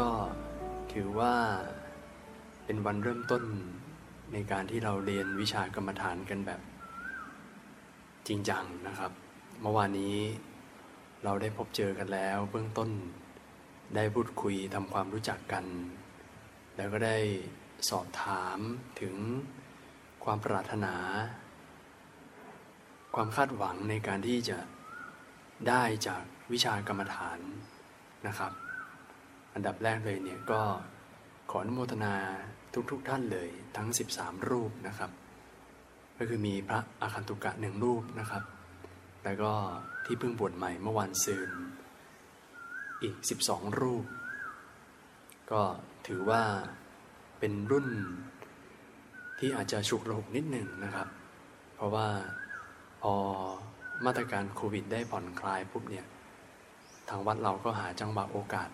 ก็ถือว่าเป็นวันเริ่มต้นในการที่เราเรียนวิชากรรมฐานกันแบบ จริงจังนะครับ เมื่อวานนี้เราได้พบเจอกันแล้ว เบื้องต้นได้พูดคุยทำความรู้จักกัน แล้วก็ได้สอบถามถึงความปรารถนา ความคาดหวังในการที่จะได้จากวิชากรรมฐานนะครับ อันดับแรกเลยเนี่ยก็ขออนุโมทนาทุกๆทท่านเลยทั้ง 13 รูปนะครับ ก็คือมีพระอาคันตุกะหนึ่งรูปนะครับ แล้วก็ที่เพิ่งบวชใหม่เมื่อวานซืนอีก 12 รูป ก็ถือว่าเป็นรุ่นที่อาจจะฉุกระหุกนิดหนึ่งนะครับ เพราะว่าพอมาตรการโควิดได้ผ่อนคลายปุ๊บเนี่ย ทางวัดเราก็หาจังหวะโอกาส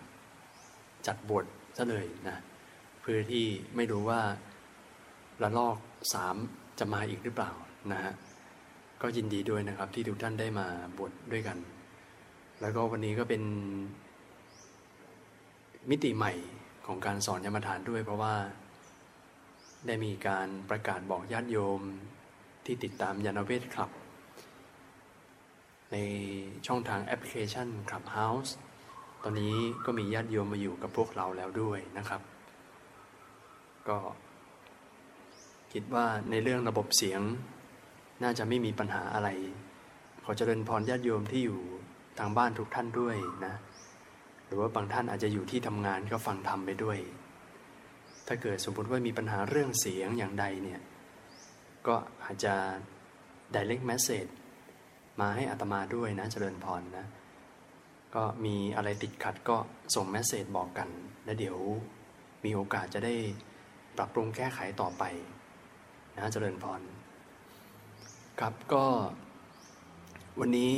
จัดบวชซะเลยนะเพื่อที่ไม่รู้ว่าระลอกสามจะมาอีกหรือเปล่านะฮะก็ยินดีด้วยนะครับที่ทุกท่านได้มาบวชดด้วยกัน แล้วก็วันนี้ก็เป็นมิติใหม่ของการสอนยมทานด้วย เพราะว่าได้มีการประกาศบอกญาติโยมที่ติดตามยานเวทคลับ ในช่องทางแอปพลิเคชัน Clubhouse ตอนนี้ก็มีญาติโยมมาอยู่กับพวกเราแล้วด้วยนะครับ ก็คิดว่าในเรื่องระบบเสียงน่าจะไม่มีปัญหาอะไร ขอเจริญพรญาติโยมที่อยู่ทางบ้านทุกท่านด้วยนะ หรือว่าบางท่านอาจจะอยู่ที่ทำงานก็ฟังธรรมไปด้วย ถ้าเกิดสมมติว่ามีปัญหาเรื่องเสียงอย่างใดเนี่ย ก็อาจจะ direct message มาให้อัตมาด้วยนะเจริญพรนะ ก็มีอะไรติดขัดก็ส่งเมสเซจบอกกัน แล้วเดี๋ยวมีโอกาสจะได้ปรับปรุงแก้ไขต่อไปนะเจริญพรครับก็วันนี้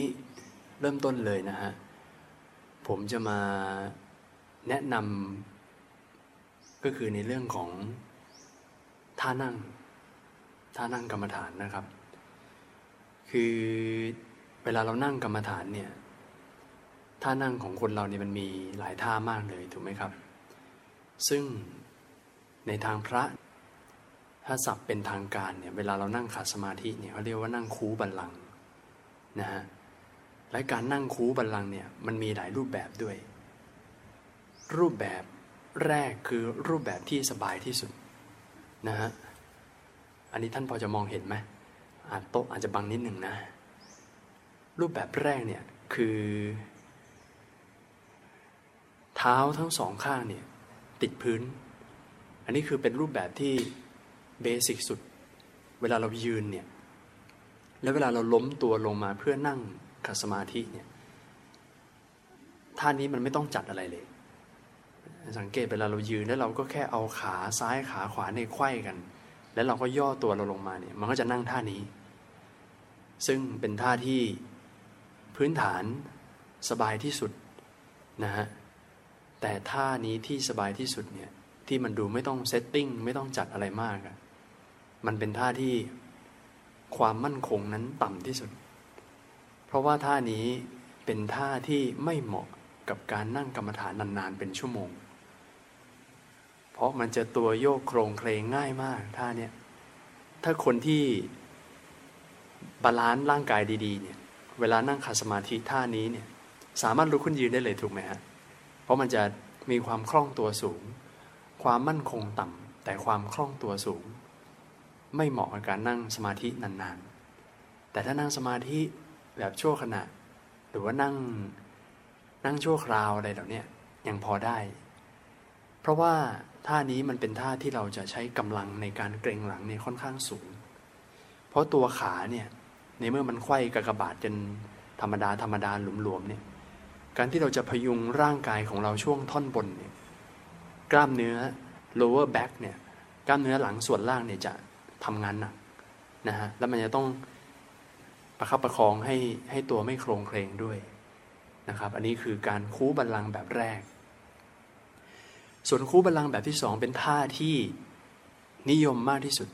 เริ่มต้นเลยนะฮะ ผมจะมาแนะนำก็คือในเรื่องของท่านั่ง ท่านั่งกรรมฐานนะครับ คือเวลาเรานั่งกรรมฐานเนี่ย ท่านั่งของคนเราเนี่ยมันมีหลายท่ามากเลยถูกไหมครับ ซึ่งในทางพระถ้าศัพท์เป็นทางการเนี่ยเวลาเรานั่งขัดสมาธิเนี่ยเขาเรียกว่านั่งคูบัลลังนะฮะและการนั่งคูบัลลังเนี่ยมันมีหลายรูปแบบด้วย รูปแบบแรกคือรูปแบบที่สบายที่สุดนะฮะอันนี้ท่านพอจะมองเห็นไหมอาจโต๊ะอาจจะบังนิดหนึ่งนะ รูปแบบแรกเนี่ยคือ เท้าทั้งสองข้างเนี่ยติดพื้น อันนี้คือเป็นรูปแบบที่เบสิกสุด เวลาเรายืนเนี่ย แล้วเวลาเราล้มตัวลงมาเพื่อนั่งขัดสมาธิเนี่ยท่านี้มันไม่ต้องจัดอะไรเลย สังเกตเวลาเรายืนแล้วเราก็แค่เอาขาซ้ายขาขวาในไขว้กัน แล้วเราก็ย่อตัวเราลงมาเนี่ย มันก็จะนั่งท่านี้ ซึ่งเป็นท่าที่พื้นฐานสบายที่สุดนะฮะ แต่ท่านี้ที่สบายที่สุดเนี่ยที่มันดูไม่ต้อง setting ไม่ต้องจัดอะไรมากอะมันเป็นท่าที่ความมั่นคงนั้นต่ำที่สุด เพราะว่าท่านี้เป็นท่าที่ไม่เหมาะกับการนั่งกรรมฐานนานๆเป็นชั่วโมง เพราะมันจะตัวโยกโคลงเคลงง่ายมากท่าเนี้ยถ้าคนที่ balance ร่างกายดีๆเนี่ย เวลานั่งขัดสมาธิท่านี้เนี่ย สามารถลุกขึ้นยืนได้เลยถูกไหมฮะ ราะมันจะมีความคล่องตัวสูง ความมั่นคงต่ำแต่ความคล่องตัวสูง ไม่เหมาะกับการนั่งสมาธินานๆ แต่ถ้านั่งสมาธิแบบชั่วขณะ หรือว่านั่งนั่งชั่วคราวอะไรเหล่านี้ยังพอได้ เพราะว่าท่านี้มันเป็นท่าที่เราจะใช้กำลังในการเกรงหลังเนี่ยค่อนข้างสูง เพราะตัวขาเนี่ยในเมื่อมันไขว้กระบาดจนธรรมดาธรรมดาหลวมๆเนี่ย การที่เราจะพยุงร่างกายของเราช่วงท่อนบนเนี่ยกล้ามเนื้อ lower back เนี่ยกล้ามเนื้อหลังส่วนล่างเนี่ยจะทำงานหนักนะฮะแล้วมันจะต้องประคับประคองให้ให้ตัวไม่โครงเคลงด้วยนะครับ อันนี้คือการคูบัลลังแบบแรก ส่วนคูบัลลังแบบที่สองเป็นท่าที่นิยมมากที่สุด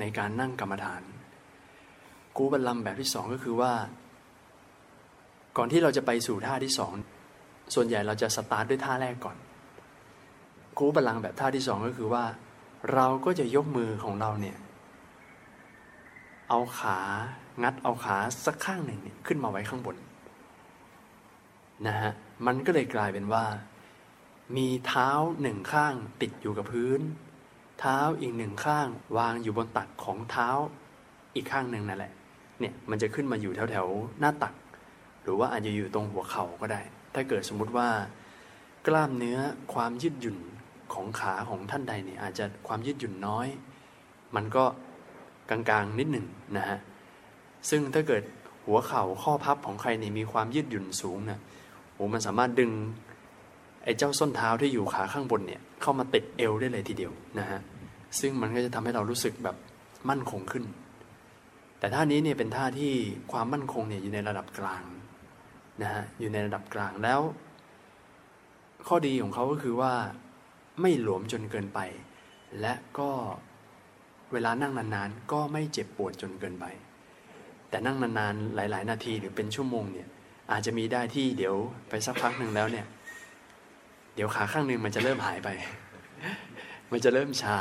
ในการนั่งกรรมฐาน คูบัลลังแบบที่สองก็คือว่า ก่อนที่เราจะไปสู่ท่าที่สองส่วนใหญ่เราจะสตาร์ทด้วยท่าแรกก่อนคูบัลลังแบบท่าที่สองก็คือว่า เราก็จะยกมือของเราเนี่ย เอาขางัดเอาขาสักข้างหนึ่งเนี่ยขึ้นมาไว้ข้างบนนะฮะมันก็เลยกลายเป็นว่า มีเท้าหนึ่งข้างติดอยู่กับพื้น เท้าอีกหนึ่งข้างวางอยู่บนตักของเท้าอีกข้างหนึ่งนั่นแหละเนี่ยมันจะขึ้นมาอยู่แถวแถวหน้าตัก หรือว่าอาจจะอยู่ตรงหัวเข่าก็ได้ ถ้าเกิดสมมุติว่า กล้ามเนื้อความยืดหยุ่นของขาของท่านใดเนี่ยอาจจะความยืดหยุ่นน้อย มันก็กลางๆนิดหนึ่งนะฮะซึ่งถ้าเกิดหัวเข่าข้อพับของใครเนี่ยมีความยืดหยุ่นสูงนะโอ้มันสามารถดึงไอ้เจ้าส้นเท้าที่อยู่ขาข้างบนเนี่ยเข้ามาติดเอวได้เลยทีเดียวนะฮะซึ่งมันก็จะทำให้เรารู้สึกแบบมั่นคงขึ้น แต่ท่านี้เนี่ยเป็นท่าที่ความมั่นคงเนี่ยอยู่ในระดับกลาง นะฮะอยู่ในระดับกลางแล้ว ข้อดีของเขาก็คือว่าไม่หลวมจนเกินไป และก็เวลานั่งนานๆ ก็ไม่เจ็บปวดจนเกินไป แต่นั่งนานๆ หลาย ๆ นาทีหรือเป็นชั่วโมงเนี่ย อาจจะมีได้ที่เดี๋ยวไปสักพักหนึ่งแล้วเนี่ย เดี๋ยวขาข้างหนึ่งมันจะเริ่มหายไป มันจะเริ่มชา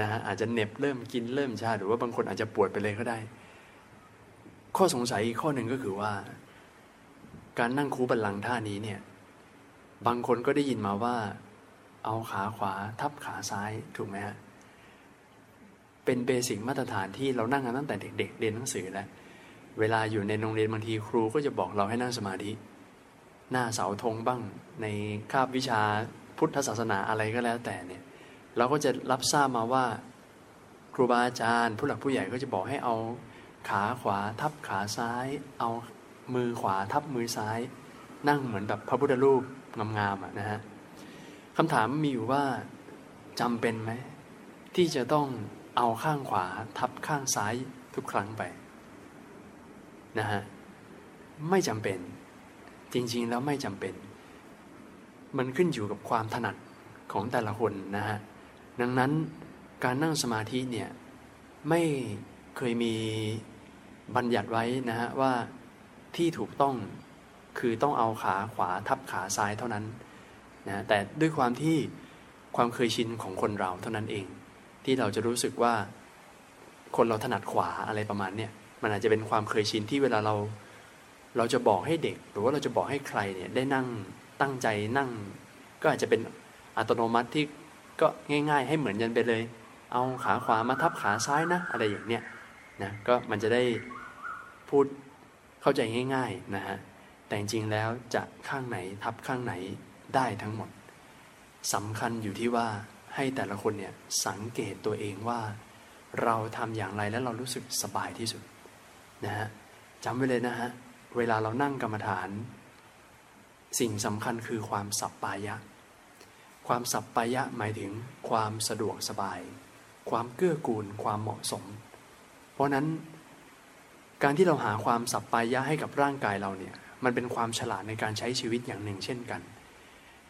นะฮะอาจจะเน็บเริ่มกินเริ่มชา หรือว่าบางคนอาจจะปวดไปเลยก็ได้ ข้อสงสัยอีกข้อหนึ่งก็คือว่า การนั่งคูบัลลังก์ท่านี้เนี่ย บางคนก็ได้ยินมาว่า เอาขาขวาทับขาซ้ายถูกไหมฮะเป็นเบสิกมาตรฐานที่เรานั่งกันตั้งแต่เด็กๆเรียนหนังสือแล้วเวลาอยู่ในโรงเรียนบางทีครูก็จะบอกเราให้นั่งสมาธิ หน้าเสาธงบ้าง ในคาบวิชาพุทธศาสนาอะไรก็แล้วแต่เนี่ย เราก็จะรับทราบมาว่าครูบาอาจารย์ ผู้หลักผู้ใหญ่ก็จะบอกให้เอาขาขวาทับขาซ้าย เอา มือขวาทับมือซ้าย นั่งเหมือนแบบพระพุทธรูปงามๆนะฮะคำถามมีอยู่ว่าจำเป็นไหม ที่จะต้องเอาข้างขวาทับข้างซ้ายทุกครั้งไปนะฮะไม่จำเป็น จริงๆแล้วไม่จำเป็น มันขึ้นอยู่กับความถนัดของแต่ละคนนะฮะดังนั้นการนั่งสมาธิเนี่ยไม่เคยมีบัญญัติไว้นะฮะว่า ที่ถูกต้องคือต้องเอาขาขวาทับขาซ้ายเท่านั้นนะแต่ด้วยความที่ความเคยชินของคนเราเท่านั้นเอง ที่เราจะรู้สึกว่า คนเราถนัดขวาอะไรประมาณเนี้ยมันอาจจะเป็นความเคยชินที่เวลาเรา เราจะบอกให้เด็ก หรือว่าเราจะบอกให้ใครเนี่ยได้นั่งตั้งใจนั่ง ก็อาจจะเป็นอัตโนมัติที่ก็ง่าย ๆ ให้เหมือนกันไปเลย เอาขาขวามาทับขาซ้ายนะ อะไรอย่างเนี้ยนะก็มันจะได้พูด เข้าใจง่ายๆนะฮะแต่จริงๆแล้วจะข้างไหนทับข้างไหนได้ทั้งหมดสำคัญอยู่ที่ว่าให้แต่ละคนเนี่ยสังเกตตัวเองว่า เราทำอย่างไรแล้วเรารู้สึกสบายที่สุดนะฮะจำไว้เลยนะฮะเวลาเรานั่งกรรมฐาน สิ่งสำคัญคือความสัปปายะ ความสัปปายะหมายถึงความสะดวกสบาย ความเกื้อกูลความเหมาะสม เพราะนั้น การที่เราหาความสัปปายะให้กับร่างกายเราเนี่ยมันเป็นความฉลาดในการใช้ชีวิตอย่างหนึ่งเช่นกัน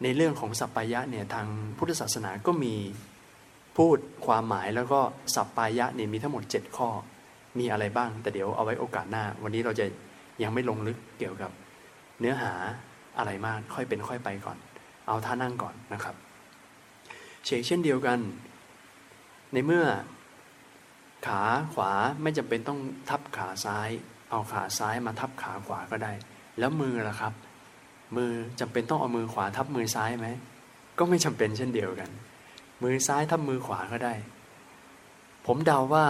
ในเรื่องของสัปปายะเนี่ยทางพุทธศาสนาก็มีพูดความหมายแล้วก็สัปปายะเนี่ยมีทั้งหมด 7 ข้อ มีอะไรบ้าง แต่เดี๋ยวเอาไว้โอกาสหน้า วันนี้เราจะยังไม่ลงลึกเกี่ยวกับเนื้อหาอะไรมากค่อยเป็นค่อยไปก่อน เอาท่านั่งก่อนนะครับเชกเช่นเดียวกัน ในเมื่อ ขาขวาไม่จำเป็นต้องทับขาซ้าย เอาขาซ้ายมาทับขาขวาก็ได้ แล้วมือล่ะครับ มือจำเป็นต้องเอามือขวาทับมือซ้ายไหมก็ไม่จำเป็นเช่นเดียวกัน มือซ้ายทับมือขวาก็ได้ ผมเดาว่า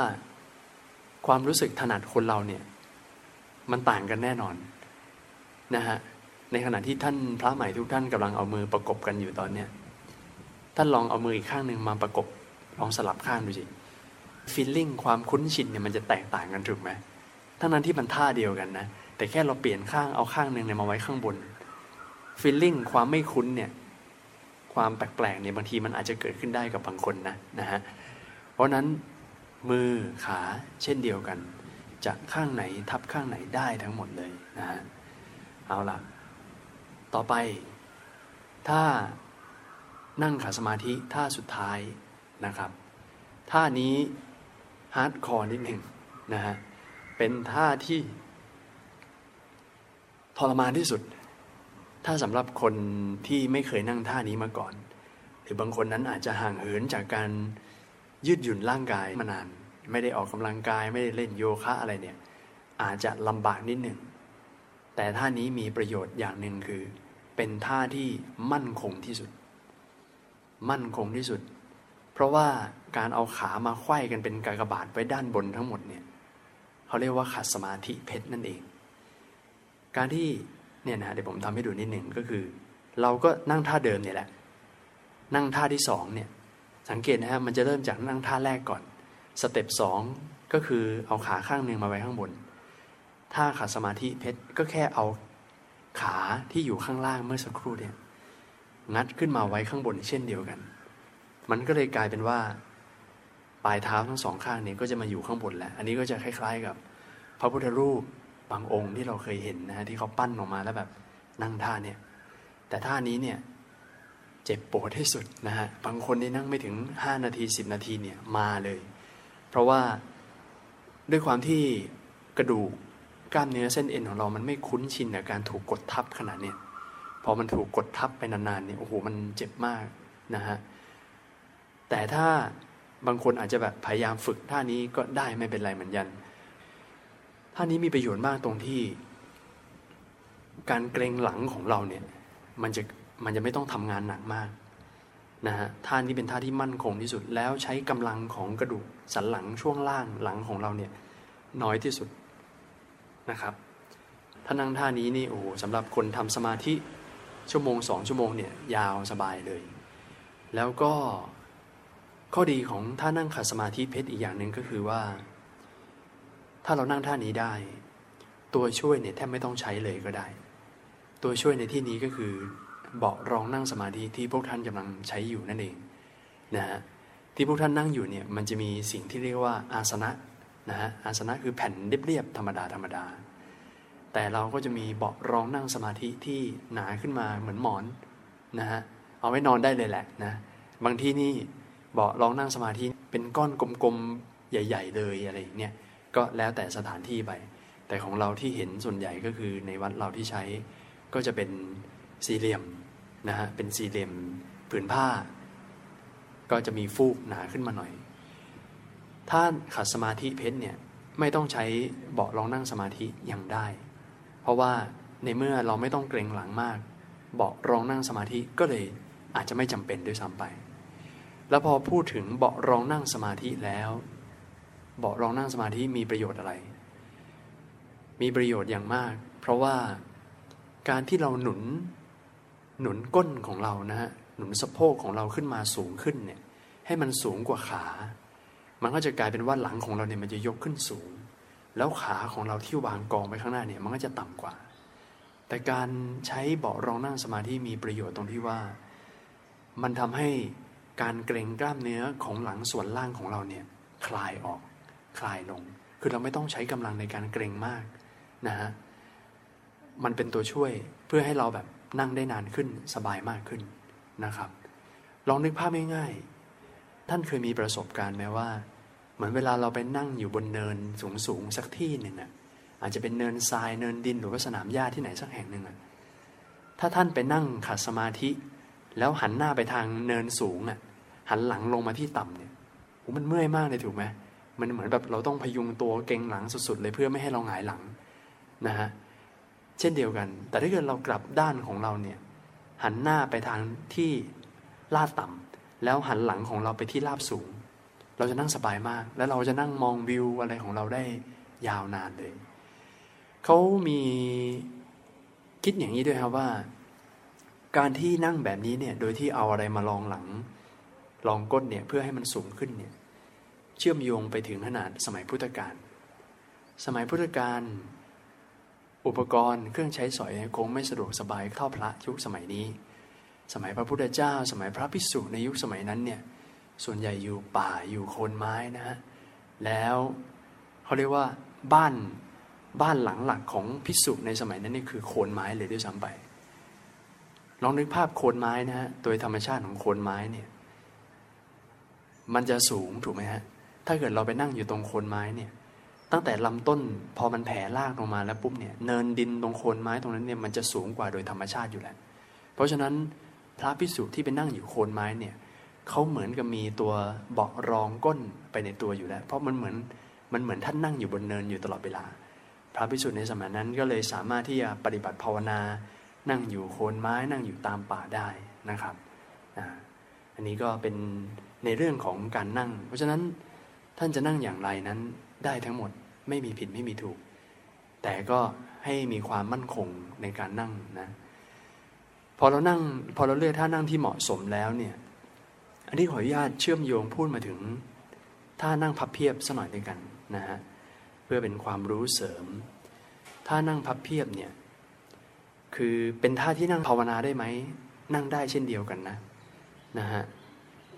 ความรู้สึกถนัดคนเราเนี่ย มันต่างกันแน่นอนนะฮะในขณะที่ท่านพระใหม่ทุกท่านกำลังเอามือประกบกันอยู่ตอนเนี้ยท่านลองเอามืออีกข้างหนึ่งมาประกบลองสลับข้างดูสิ ฟีลลิ่งความคุ้นชินเนี่ยมันจะแตกต่างกันถูกไหมทั้งนั้นที่มันท่าเดียวกันนะ แต่แค่เราเปลี่ยนข้างเอาข้างหนึ่งเนี่ยมาไว้ข้างบนฟีลลิ่งความไม่คุ้นเนี่ย ความแปลกๆเนี่ยบางทีมันอาจจะเกิดขึ้นได้กับบางคนนะนะฮะ เพราะนั้นมือขาเช่นเดียวกันจะข้างไหนทับข้างไหนได้ทั้งหมดเลยนะฮะ เอาล่ะ ต่อไป ถ้านั่งขัดสมาธิท่าสุดท้ายนะครับท่านี้ hardcore นิดหนึ่งนะฮะ เป็นท่าที่ ทรมานที่สุด ถ้าสำหรับคนที่ไม่เคยนั่งท่านี้มาก่อน หรือบางคนนั้นอาจจะห่างเหินจากการยืดหยุ่นร่างกายมานาน ไม่ได้ออกกำลังกายไม่ได้เล่นโยคะอะไรเนี่ย อาจจะลำบากนิดหนึ่ง แต่ท่านี้มีประโยชน์อย่างหนึ่งคือ เป็นท่าที่มั่นคงที่สุด มั่นคงที่สุด เพราะว่า การเอาขามาไขว้กันเป็นกากบาทไว้ด้านบนทั้งหมดเนี่ยเขาเรียกว่าขัดสมาธิเพชรนั่นเอง การที่เนี่ยนะเดี๋ยวผมทำให้ดูนิดหนึ่งก็คือ เราก็นั่งท่าเดิมเนี่ยแหละ นั่งท่าที่สองเนี่ยสังเกตนะฮะมันจะเริ่มจากนั่งท่าแรกก่อน สเต็ปสองก็คือเอาขาข้างหนึ่งมาไว้ข้างบนท่าขัดสมาธิเพชรก็แค่เอาขาที่อยู่ข้างล่างเมื่อสักครู่เนี่ยงัดขึ้นมาไว้ข้างบนเช่นเดียวกัน มันก็เลยกลายเป็นว่า ปลายเท้าทั้งสองข้างเนี่ยก็จะมาอยู่ข้างบนแล้ว อันนี้ก็จะคล้ายๆกับ พระพุทธรูปบางองค์ที่เราเคยเห็นนะฮะที่เขาปั้นออกมาแล้วแบบนั่งท่าเนี่ย แต่ท่านี้เนี่ยเจ็บปวดที่สุดนะฮะ บางคนนี่นั่งไม่ถึง 5 นาที 10 นาทีเนี่ยมาเลย เพราะว่าด้วยความที่กระดูกกล้ามเนื้อเส้นเอ็นของเรา มันไม่คุ้นชินกับการถูกกดทับขนาดเนี้ยพอมันถูกกดทับไปนานๆเนี่ยโอ้โหมันเจ็บมากนะฮะ แต่ถ้า บางคนอาจจะแบบพยายามฝึกท่านี้ก็ได้ไม่เป็นไรเหมือนกันท่านี้มีประโยชน์มากตรงที่ การเกรงหลังของเราเนี่ย มันจะมันจะไม่ต้องทำงานหนักมากนะฮะท่านี้เป็นท่าที่มั่นคงที่สุดแล้วใช้กำลังของกระดูกสันหลังช่วงล่างหลังของเราเนี่ย น้อยที่สุดนะครับถ้านั่งท่านี้นี่โอ้โหสำหรับคนทำสมาธิชั่วโมงสองชั่วโมงเนี่ยยาวสบายเลย แล้วก็ ข้อดีของท่านั่งขัดสมาธิเพชรอีกอย่างหนึ่งก็คือว่า ถ้าเรานั่งท่านี้ได้ ตัวช่วยเนี่ยแทบไม่ต้องใช้เลยก็ได้ ตัวช่วยในที่นี้ก็คือเบาะรองนั่งสมาธิที่พวกท่านกำลังใช้อยู่นั่นเองนะฮะที่พวกท่านนั่งอยู่เนี่ยมันจะมีสิ่งที่เรียกว่าอาสนะนะฮะอาสนะคือแผ่นเรียบๆธรรมดาธรรมดา แต่เราก็จะมีเบาะรองนั่งสมาธิที่หนาขึ้นมาเหมือนหมอนนะฮะเอาไว้นอนได้เลยแหละนะบางที่นี่ เบาะรองนั่งสมาธิเป็นก้อนกลมๆใหญ่ ๆ เลยอะไรเนี่ยก็แล้วแต่สถานที่ไป แต่ของเราที่เห็นส่วนใหญ่ก็คือในวัดเราที่ใช้ก็จะเป็นสี่เหลี่ยมนะฮะเป็นสี่เหลี่ยมผืนผ้า ก็จะมีฟูกหนาขึ้นมาหน่อย ถ้าขัดสมาธิเพชรเนี่ยไม่ต้องใช้เบาะรองนั่งสมาธิยังได้ เพราะว่าในเมื่อเราไม่ต้องเกรงหลังมาก เบาะรองนั่งสมาธิก็เลยอาจจะไม่จำเป็นด้วยซ้ำไป แล้วพอพูดถึงเบาะรองนั่งสมาธิแล้ว เบาะรองนั่งสมาธิมีประโยชน์อะไร มีประโยชน์อย่างมาก เพราะว่าการที่เราหนุนหนุนก้นของเรานะฮะหนุนสะโพกของเราขึ้นมาสูงขึ้นเนี่ยให้มันสูงกว่าขา มันก็จะกลายเป็นว่าหลังของเราเนี่ยมันจะยกขึ้นสูง แล้วขาของเราที่วางกองไปข้างหน้าเนี่ยมันก็จะต่ำกว่า แต่การใช้เบาะรองนั่งสมาธิมีประโยชน์ตรงที่ว่า มันทำให้ การเกร็งกล้ามเนื้อของหลังส่วนล่างของเราเนี่ยคลายออกคลายลง คือเราไม่ต้องใช้กำลังในการเกร็งมากนะฮะมันเป็นตัวช่วยเพื่อให้เราแบบนั่งได้นานขึ้นสบายมากขึ้นนะครับ ลองนึกภาพง่ายๆท่านเคยมีประสบการณ์ไหมว่า เหมือนเวลาเราไปนั่งอยู่บนเนินสูงๆสักที่หนึ่งอะอาจจะเป็นเนินทรายเนินดินหรือว่าสนามหญ้าที่ไหนสักแห่งหนึ่งอะถ้าท่านไปนั่งขัดสมาธิ แล้วหันหน้าไปทางเนินสูงอะ หันหลังลงมาที่ต่ำเนี่ยโอ้มันเมื่อยมากเลยถูกไหมมันเหมือนแบบเราต้องพยุงตัวเก่งหลังสุดๆ เลยเพื่อไม่ให้เราหงายหลังนะฮะเช่นเดียวกัน แต่ถ้าเกิดเรากลับด้านของเราเนี่ย หันหน้าไปทางที่ลาดต่ำแล้วหันหลังของเราไปที่ราบสูง เราจะนั่งสบายมาก แล้วเราจะนั่งมองวิวอะไรของเราได้ยาวนานเลยเขามีคิดอย่างนี้ด้วยครับว่า การที่นั่งแบบนี้เนี่ย โดยที่เอาอะไรมาลองหลัง ลองก้นเนี่ยเพื่อให้มันสูงขึ้นเนี่ย เชื่อมโยงไปถึงขนาดสมัยพุทธกาล สมัยพุทธกาลอุปกรณ์เครื่องใช้สอยคงไม่สะดวกสบายเท่าพระยุคสมัยนี้ สมัยพระพุทธเจ้า สมัยพระภิกษุในยุคสมัยนั้นเนี่ย ส่วนใหญ่อยู่ป่าอยู่โคนไม้นะฮะ แล้วเขาเรียกว่าบ้านบ้านหลังหลักของภิกษุในสมัยนั้นนี่คือโคนไม้เลยด้วยซ้ำไป ลองนึกภาพโคนไม้นะฮะโดยธรรมชาติของโคนไม้เนี่ย มันจะสูงถูกไหมฮะ ถ้าเกิดเราไปนั่งอยู่ตรงโคนไม้เนี่ย ตั้งแต่ลำต้นพอมันแผ่รากลงมาแล้วปุ๊บเนี่ย เนินดินตรงโคนไม้ตรงนั้นเนี่ยมันจะสูงกว่าโดยธรรมชาติอยู่แล้ว เพราะฉะนั้นพระพิสุที่ไปนั่งอยู่โคนไม้เนี่ยเขาเหมือนกับมีตัวเบาะรองก้นไปในตัวอยู่แล้ว เพราะมันเหมือนมันเหมือนท่านนั่งอยู่บนเนินอยู่ตลอดเวลา พระพิสุทธิ์ในสมัยนั้นก็เลยสามารถที่จะปฏิบัติภาวนา นั่งอยู่โคนไม้นั่งอยู่ตามป่าได้นะครับอันนี้ก็เป็นในเรื่องของการนั่ง เพราะฉะนั้นท่านจะนั่งอย่างไรนั้นได้ทั้งหมดไม่มีผิดไม่มีถูก แต่ก็ให้มีความมั่นคงในการนั่งนะพอเรานั่งพอเราเลือกท่านั่งที่เหมาะสมแล้วเนี่ยอันนี้ขออนุญาตเชื่อมโยงพูดมาถึงท่านั่งพับเพียบสักหน่อยด้วยกันนะฮะเพื่อเป็นความรู้เสริมท่านั่งพับเพียบเนี่ย คือเป็นท่าที่นั่งภาวนาได้ไหม นั่งได้เช่นเดียวกันนะนะฮะ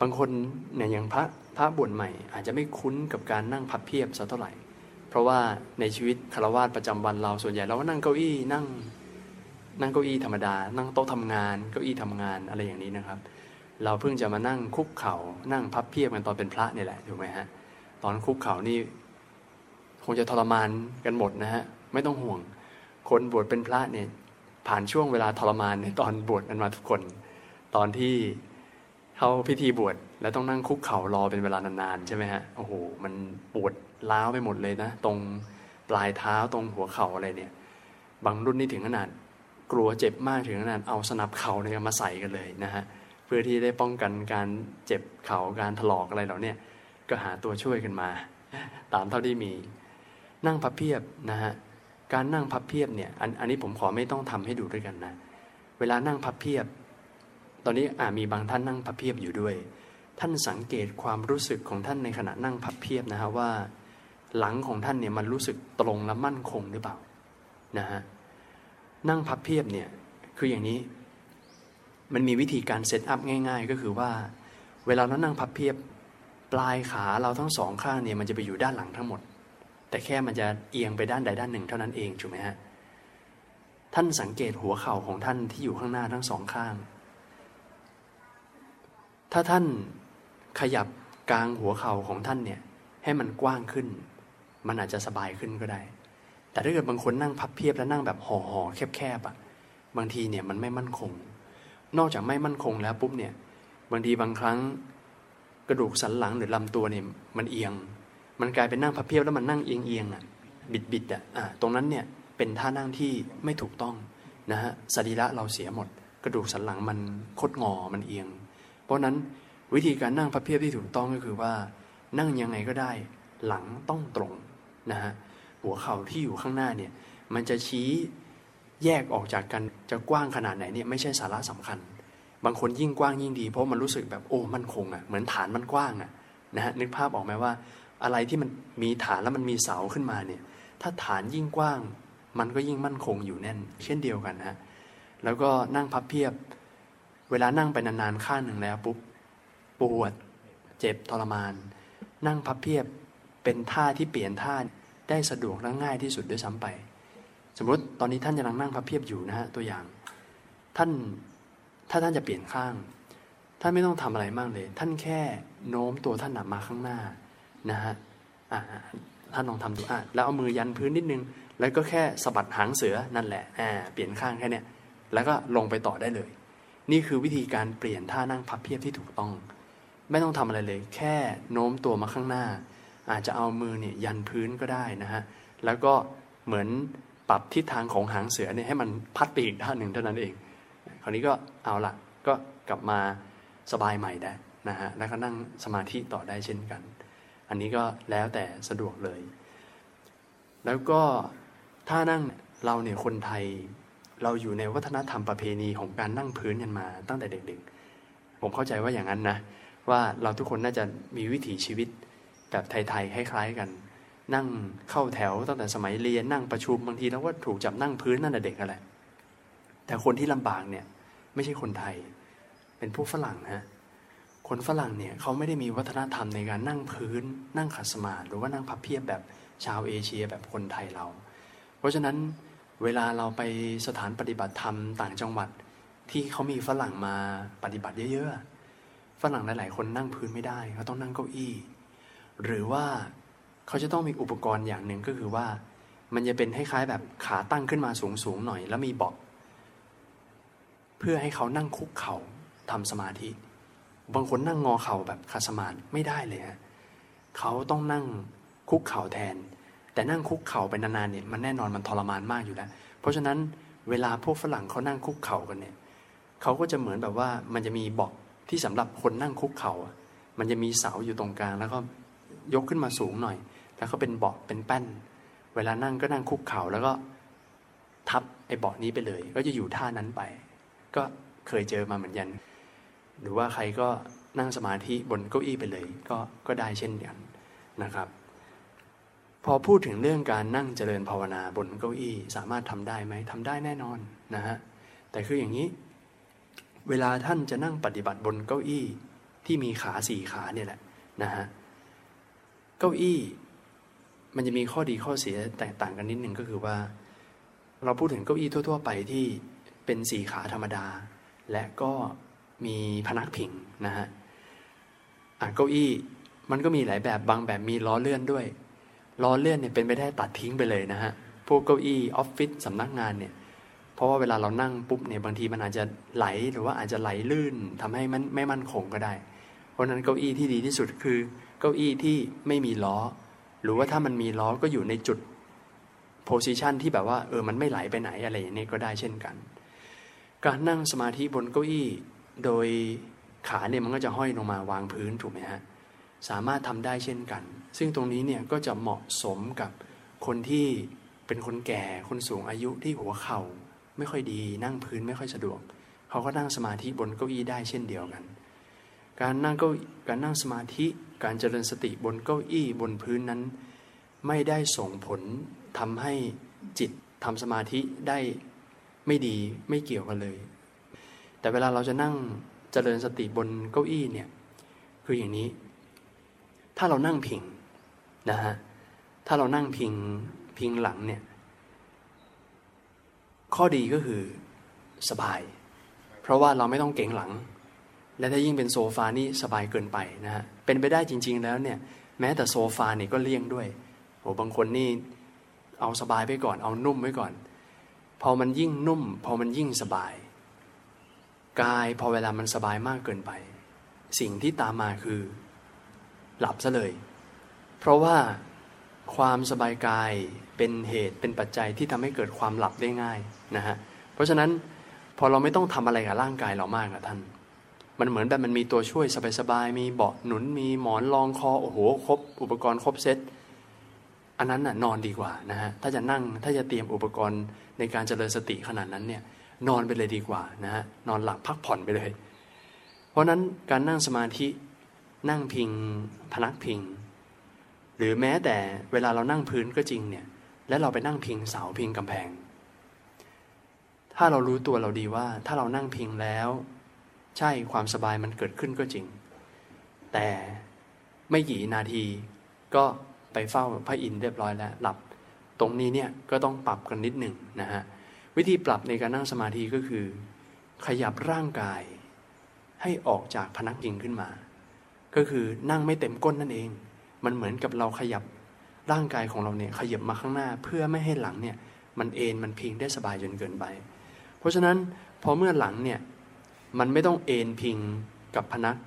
บางคนเนี่ยอย่างพระพระบวชใหม่ อาจจะไม่คุ้นกับการนั่งพับเพียบสักเท่าไหร่ เพราะว่าในชีวิตคารวะประจำวันเราส่วนใหญ่เราก็นั่งเก้าอี้นั่งนั่งเก้าอี้ธรรมดา นั่งโต๊ะทำงานเก้าอี้ทำงานอะไรอย่างนี้นะครับ เราเพิ่งจะมานั่งคุกเขา่านั่งพับเพียบกันตอนเป็นพระนี่แหละถูกไหมฮะตอนคุกเข่านี่คงจะทรมานกันหมดนะฮะไม่ต้องห่วง คนบวชเป็นพระเนี่ย ผ่านช่วงเวลาทรมานในตอนบวชกันมาทุกคน ตอนที่เข้าพิธีบวชแล้วต้องนั่งคุกเข่ารอเป็นเวลานานๆใช่ไหมฮะโอ้โหมันปวดล้าวไปหมดเลยนะ ตรงปลายเท้าตรงหัวเข่าอะไรเนี่ย บางรุ่นนี่ถึงขนาดกลัวเจ็บมากถึงขนาดเอาสนับเข่าเนี่ยมาใส่กันเลยนะฮะเพื่อที่ได้ป้องกันการเจ็บเข่าการถลอกอะไรเหล่านี้ก็หาตัวช่วยกันมา ตามเท่าที่มี นั่งพับเพียบนะฮะ การนั่งพับเพียบเนี่ยอันอันนี้ผมขอไม่ต้องทำให้ดูด้วยกันนะ เวลานั่งพับเพียบ ตอนนี้อามีบางท่านนั่งพับเพียบอยู่ด้วย ท่านสังเกตความรู้สึกของท่านในขณะนั่งพับเพียบนะฮะว่า หลังของท่านเนี่ยมันรู้สึกตรงและมั่นคงหรือเปล่านะฮะนั่งพับเพียบเนี่ยคืออย่างนี้ มันมีวิธีการเซตอัพง่าย ๆ ก็คือว่า เวลาเรานั่งพับเพียบ ปลายขาเราทั้งสองข้างเนี่ยมันจะไปอยู่ด้านหลังทั้งหมด แต่แค่มันจะเอียงไปด้านใดด้านหนึ่งเท่านั้นเองถูกไหมฮะท่านสังเกตหัวเข่าของท่านที่อยู่ข้างหน้าทั้งสองข้าง ถ้าท่านขยับกลางหัวเข่าของท่านเนี่ยให้มันกว้างขึ้น มันอาจจะสบายขึ้นก็ได้ แต่ถ้าเกิดบางคนนั่งพับเพียบแล้วนั่งแบบห่อห่อแคบๆอะ่ะบางทีเนี่ยมันไม่มั่นคง นอกจากไม่มั่นคงแล้วปุ๊บเนี่ยบางทีบางครั้งกระดูกสันหลังหรือลำตัวเนี่ยมันเอียง มันกลายเป็นนั่งพับเพียบแล้วมันนั่งเอียงเอียงอะบิดบิดอะตรงนั้นเนี่ยเป็นท่านั่งที่ไม่ถูกต้องนะฮะสรีระเราเสียหมด กระดูกสันหลังมันคดงอมันเอียง เพราะนั้นวิธีการนั่งพับเพียบที่ถูกต้องก็คือว่า นั่งยังไงก็ได้ หลังต้องตรงนะฮะหัวเข่าที่อยู่ข้างหน้าเนี่ยมันจะชี้แยกออกจากกันจะกว้างขนาดไหนเนี่ยไม่ใช่สาระสำคัญ บางคนยิ่งกว้างยิ่งดี เพราะมันรู้สึกแบบโอ้มันคงอะ่ะเหมือนฐานมันกว้างอะ่ะนะฮะนึกภาพออกไหมว่า อะไรที่มันมีฐานแล้วมันมีเสาขึ้นมาเนี่ย ถ้าฐานยิ่งกว้าง มันก็ยิ่งมั่นคงอยู่แน่น เช่นเดียวกันฮะแล้วก็นั่งพับเพียบ เวลานั่งไปนานๆข้างหนึ่งแล้วปุ๊บปวด เจ็บทรมาน นั่งพับเพียบเป็นท่าที่เปลี่ยนท่าได้สะดวกและง่ายที่สุดด้วยซ้ำไป สมมติตอนนี้ท่านกำลังนั่งพับเพียบอยู่นะฮะตัวอย่าง ท่านถ้าท่านจะเปลี่ยนข้าง ท่านไม่ต้องทำอะไรมากเลย ท่านแค่โน้มตัวท่านหนักมาข้างหน้า นะฮะท่านลองทำดูอะแล้วเอามือยันพื้นนิดนึง แล้วก็แค่สะบัดหางเสือนั่นแหละอ่าเปลี่ยนข้างแค่เนี้ยแล้วก็ลงไปต่อได้เลย นี่คือวิธีการเปลี่ยนท่านั่งพับเพียบที่ถูกต้อง ไม่ต้องทำอะไรเลย แค่โน้มตัวมาข้างหน้า อาจจะเอามือเนี่ยยันพื้นก็ได้นะฮะแล้วก็เหมือนปรับทิศทางของหางเสือเนี่ยให้มันพัดไปอีกด้านหนึ่งเท่านั้นเอง คราวนี้ก็เอาละก็กลับมาสบายใหม่ได้นะฮะแล้วก็นั่งสมาธิต่อได้เช่นกัน อันนี้ก็แล้วแต่สะดวกเลย แล้วก็ถ้านั่งเราเนี่ยคนไทย เราอยู่ในวัฒนธรรมประเพณีของการนั่งพื้นกันมาตั้งแต่เด็กๆ ผมเข้าใจว่าอย่างนั้นนะ ว่าเราทุกคนน่าจะมีวิถีชีวิตแบบไทยๆคล้ายๆกัน นั่งเข้าแถวตั้งแต่สมัยเรียนนั่งประชุมบางทีเราก็ถูกจับนั่งพื้นนั่นแหละเด็กอะไรแต่คนที่ลำบากเนี่ยไม่ใช่คนไทย เป็นผู้ฝรั่งฮะ คนฝรั่งเนี่ยเขาไม่ได้มีวัฒนธรรมในการนั่งพื้น นั่งขัดสมาธิหรือว่านั่งพับเพียบแบบชาวเอเชียแบบคนไทยเรา เพราะฉะนั้นเวลาเราไปสถานปฏิบัติธรรมต่างจังหวัดที่เขามีฝรั่งมาปฏิบัติเยอะๆ ฝรั่งหลาย ๆ คนนั่งพื้นไม่ได้เขาต้องนั่งเก้าอี้ หรือว่าเขาจะต้องมีอุปกรณ์อย่างหนึ่งก็คือว่า มันจะเป็นคล้ายๆแบบขาตั้งขึ้นมาสูงๆหน่อย แล้วมีเบาะเพื่อให้เขานั่งคุกเขา่าทำสมาธิ บางคนนั่งงอเข่าแบบคาสมาธิไม่ได้เลยฮะเขาต้องนั่งคุกเข่าแทน แต่นั่งคุกเข่าไปนานๆเนี่ยมันแน่นอนมันทรมานมากอยู่แล้ว เพราะฉะนั้นเวลาพวกฝรั่งเขานั่งคุกเข่ากันเนี่ยเขาก็จะเหมือนแบบว่ามันจะมีเบาะที่สำหรับคนนั่งคุกเขา่ามันจะมีเสาอยู่ตรงกลาง แล้วก็ยกขึ้นมาสูงหน่อย แล้วก็เป็นเบาะเป็นแป้น เวลานั่งก็นั่งคุกเข่าแล้วก็ทับไอ้เบาะนี้ไปเลย ก็จะอยู่ท่านั้นไป ก็เคยเจอมาเหมือนกัน หรือว่าใครก็นั่งสมาธิบนเก้าอี้ไปเลย ก็ก็ได้เช่นกันนะครับ พอพูดถึงเรื่องการนั่งเจริญภาวนาบนเก้าอี้ สามารถทำได้ไหมทำได้แน่นอนนะฮะแต่คืออย่างนี้ เวลาท่านจะนั่งปฏิบัติบนเก้าอี้ที่มีขาสี่ขาเนี่ยแหละนะฮะเก้าอี้มันจะมีข้อดีข้อเสียแตกต่างกันนิดหนึ่งก็คือว่า เราพูดถึงเก้าอี้ทั่ว ๆ ไปที่เป็นสี่ขาธรรมดา และก็ มีพนักพิงนะฮะอะเก้าอี้มันก็มีหลายแบบบางแบบมีล้อเลื่อนด้วยล้อเลื่อนเนี่ยเป็นไปได้ตัดทิ้งไปเลยนะฮะพวกเก้าอี้ออฟฟิศสำนักงานเนี่ยเพราะว่าเวลาเรานั่งปุ๊บเนี่ยบางทีมันอาจจะไหลหรือว่าอาจจะไหลลื่นทำให้มันไม่มั่นคงก็ได้ เพราะนั้นเก้าอี้ที่ดีที่สุดคือเก้าอี้ที่ไม่มีล้อ หรือว่าถ้ามันมีล้อก็อยู่ในจุดโพสิชันที่แบบว่าเออมันไม่ไหลไปไหนอะไรอย่างนี้ก็ได้เช่นกัน การนั่งสมาธิบนเก้าอี้ โดยขาเนี่ยมันก็จะห้อยลงมาวางพื้นถูกไหมฮะสามารถทำได้เช่นกัน ซึ่งตรงนี้เนี่ยก็จะเหมาะสมกับคนที่เป็นคนแก่คนสูงอายุที่หัวเข่า ไม่ค่อยดีนั่งพื้นไม่ค่อยสะดวก เขาก็นั่งสมาธิบนเก้าอี้ได้เช่นเดียวกัน การนั่งเก้าการนั่งสมาธิการเจริญสติบนเก้าอี้บนพื้นนั้น ไม่ได้ส่งผลทำให้จิตทำสมาธิได้ไม่ดีไม่เกี่ยวกันเลย แต่เวลาเราจะนั่งเจริญสติบนเก้าอี้เนี่ยคืออย่างนี้ ถ้าเรานั่งพิงนะฮะถ้าเรานั่งพิงพิงหลังเนี่ย ข้อดีก็คือสบาย เพราะว่าเราไม่ต้องเก่งหลัง และถ้ายิ่งเป็นโซฟานี่สบายเกินไปนะฮะเป็นไปได้จริง ๆ แล้วเนี่ย แม้แต่โซฟาเนี่ยก็เลี่ยงด้วยโอ้บางคนนี่เอาสบายไปก่อน เอานุ่มไว้ก่อน พอมันยิ่งนุ่ม พอมันยิ่งสบาย กายพอเวลามันสบายมากเกินไป สิ่งที่ตามมาคือ หลับซะเลย เพราะว่าความสบายกายเป็นเหตุเป็นปัจจัยที่ทำให้เกิดความหลับได้ง่ายนะฮะเพราะฉะนั้นพอเราไม่ต้องทำอะไรกับร่างกายเรามากอะท่าน มันเหมือนแบบมันมีตัวช่วยสบายๆมีเบาะหนุนมีหมอนรองคอโอ้โหครบ อุปกรณ์ครบเซตอันนั้นน่ะนอนดีกว่านะฮะถ้าจะนั่งถ้าจะเตรียมอุปกรณ์ในการเจริญสติขนาดนั้นเนี่ย นอนไปเลยดีกว่านะฮะนอนหลับพักผ่อนไปเลย เพราะนั้นการนั่งสมาธินั่งพิง พนักพิง หรือแม้แต่เวลาเรานั่งพื้นก็จริงเนี่ยและเราไปนั่งพิงเสาพิงกำแพง ถ้าเรารู้ตัวเราดีว่า ถ้าเรานั่งพิงแล้ว ใช่ความสบายมันเกิดขึ้นก็จริง แต่ไม่กี่นาทีก็ไปเฝ้าพระอินทร์เรียบร้อยแล้วหลับ ตรงนี้เนี่ยก็ต้องปรับกันนิดหนึ่งนะฮะ วิธีปรับในการนั่งสมาธิก็คือ ขยับร่างกาย ให้ออกจากพนักพิงขึ้นมา ก็คือนั่งไม่เต็มก้นนั่นเอง มันเหมือนกับเราขยับร่างกายของเราเนี่ยขยับมาข้างหน้า เพื่อไม่ให้หลังเนี่ยมันเอ็นมันพิงได้สบายจนเกินไป เพราะฉะนั้นพอเมื่อหลังเนี่ยมันไม่ต้องเอ็นพิงกับพนัก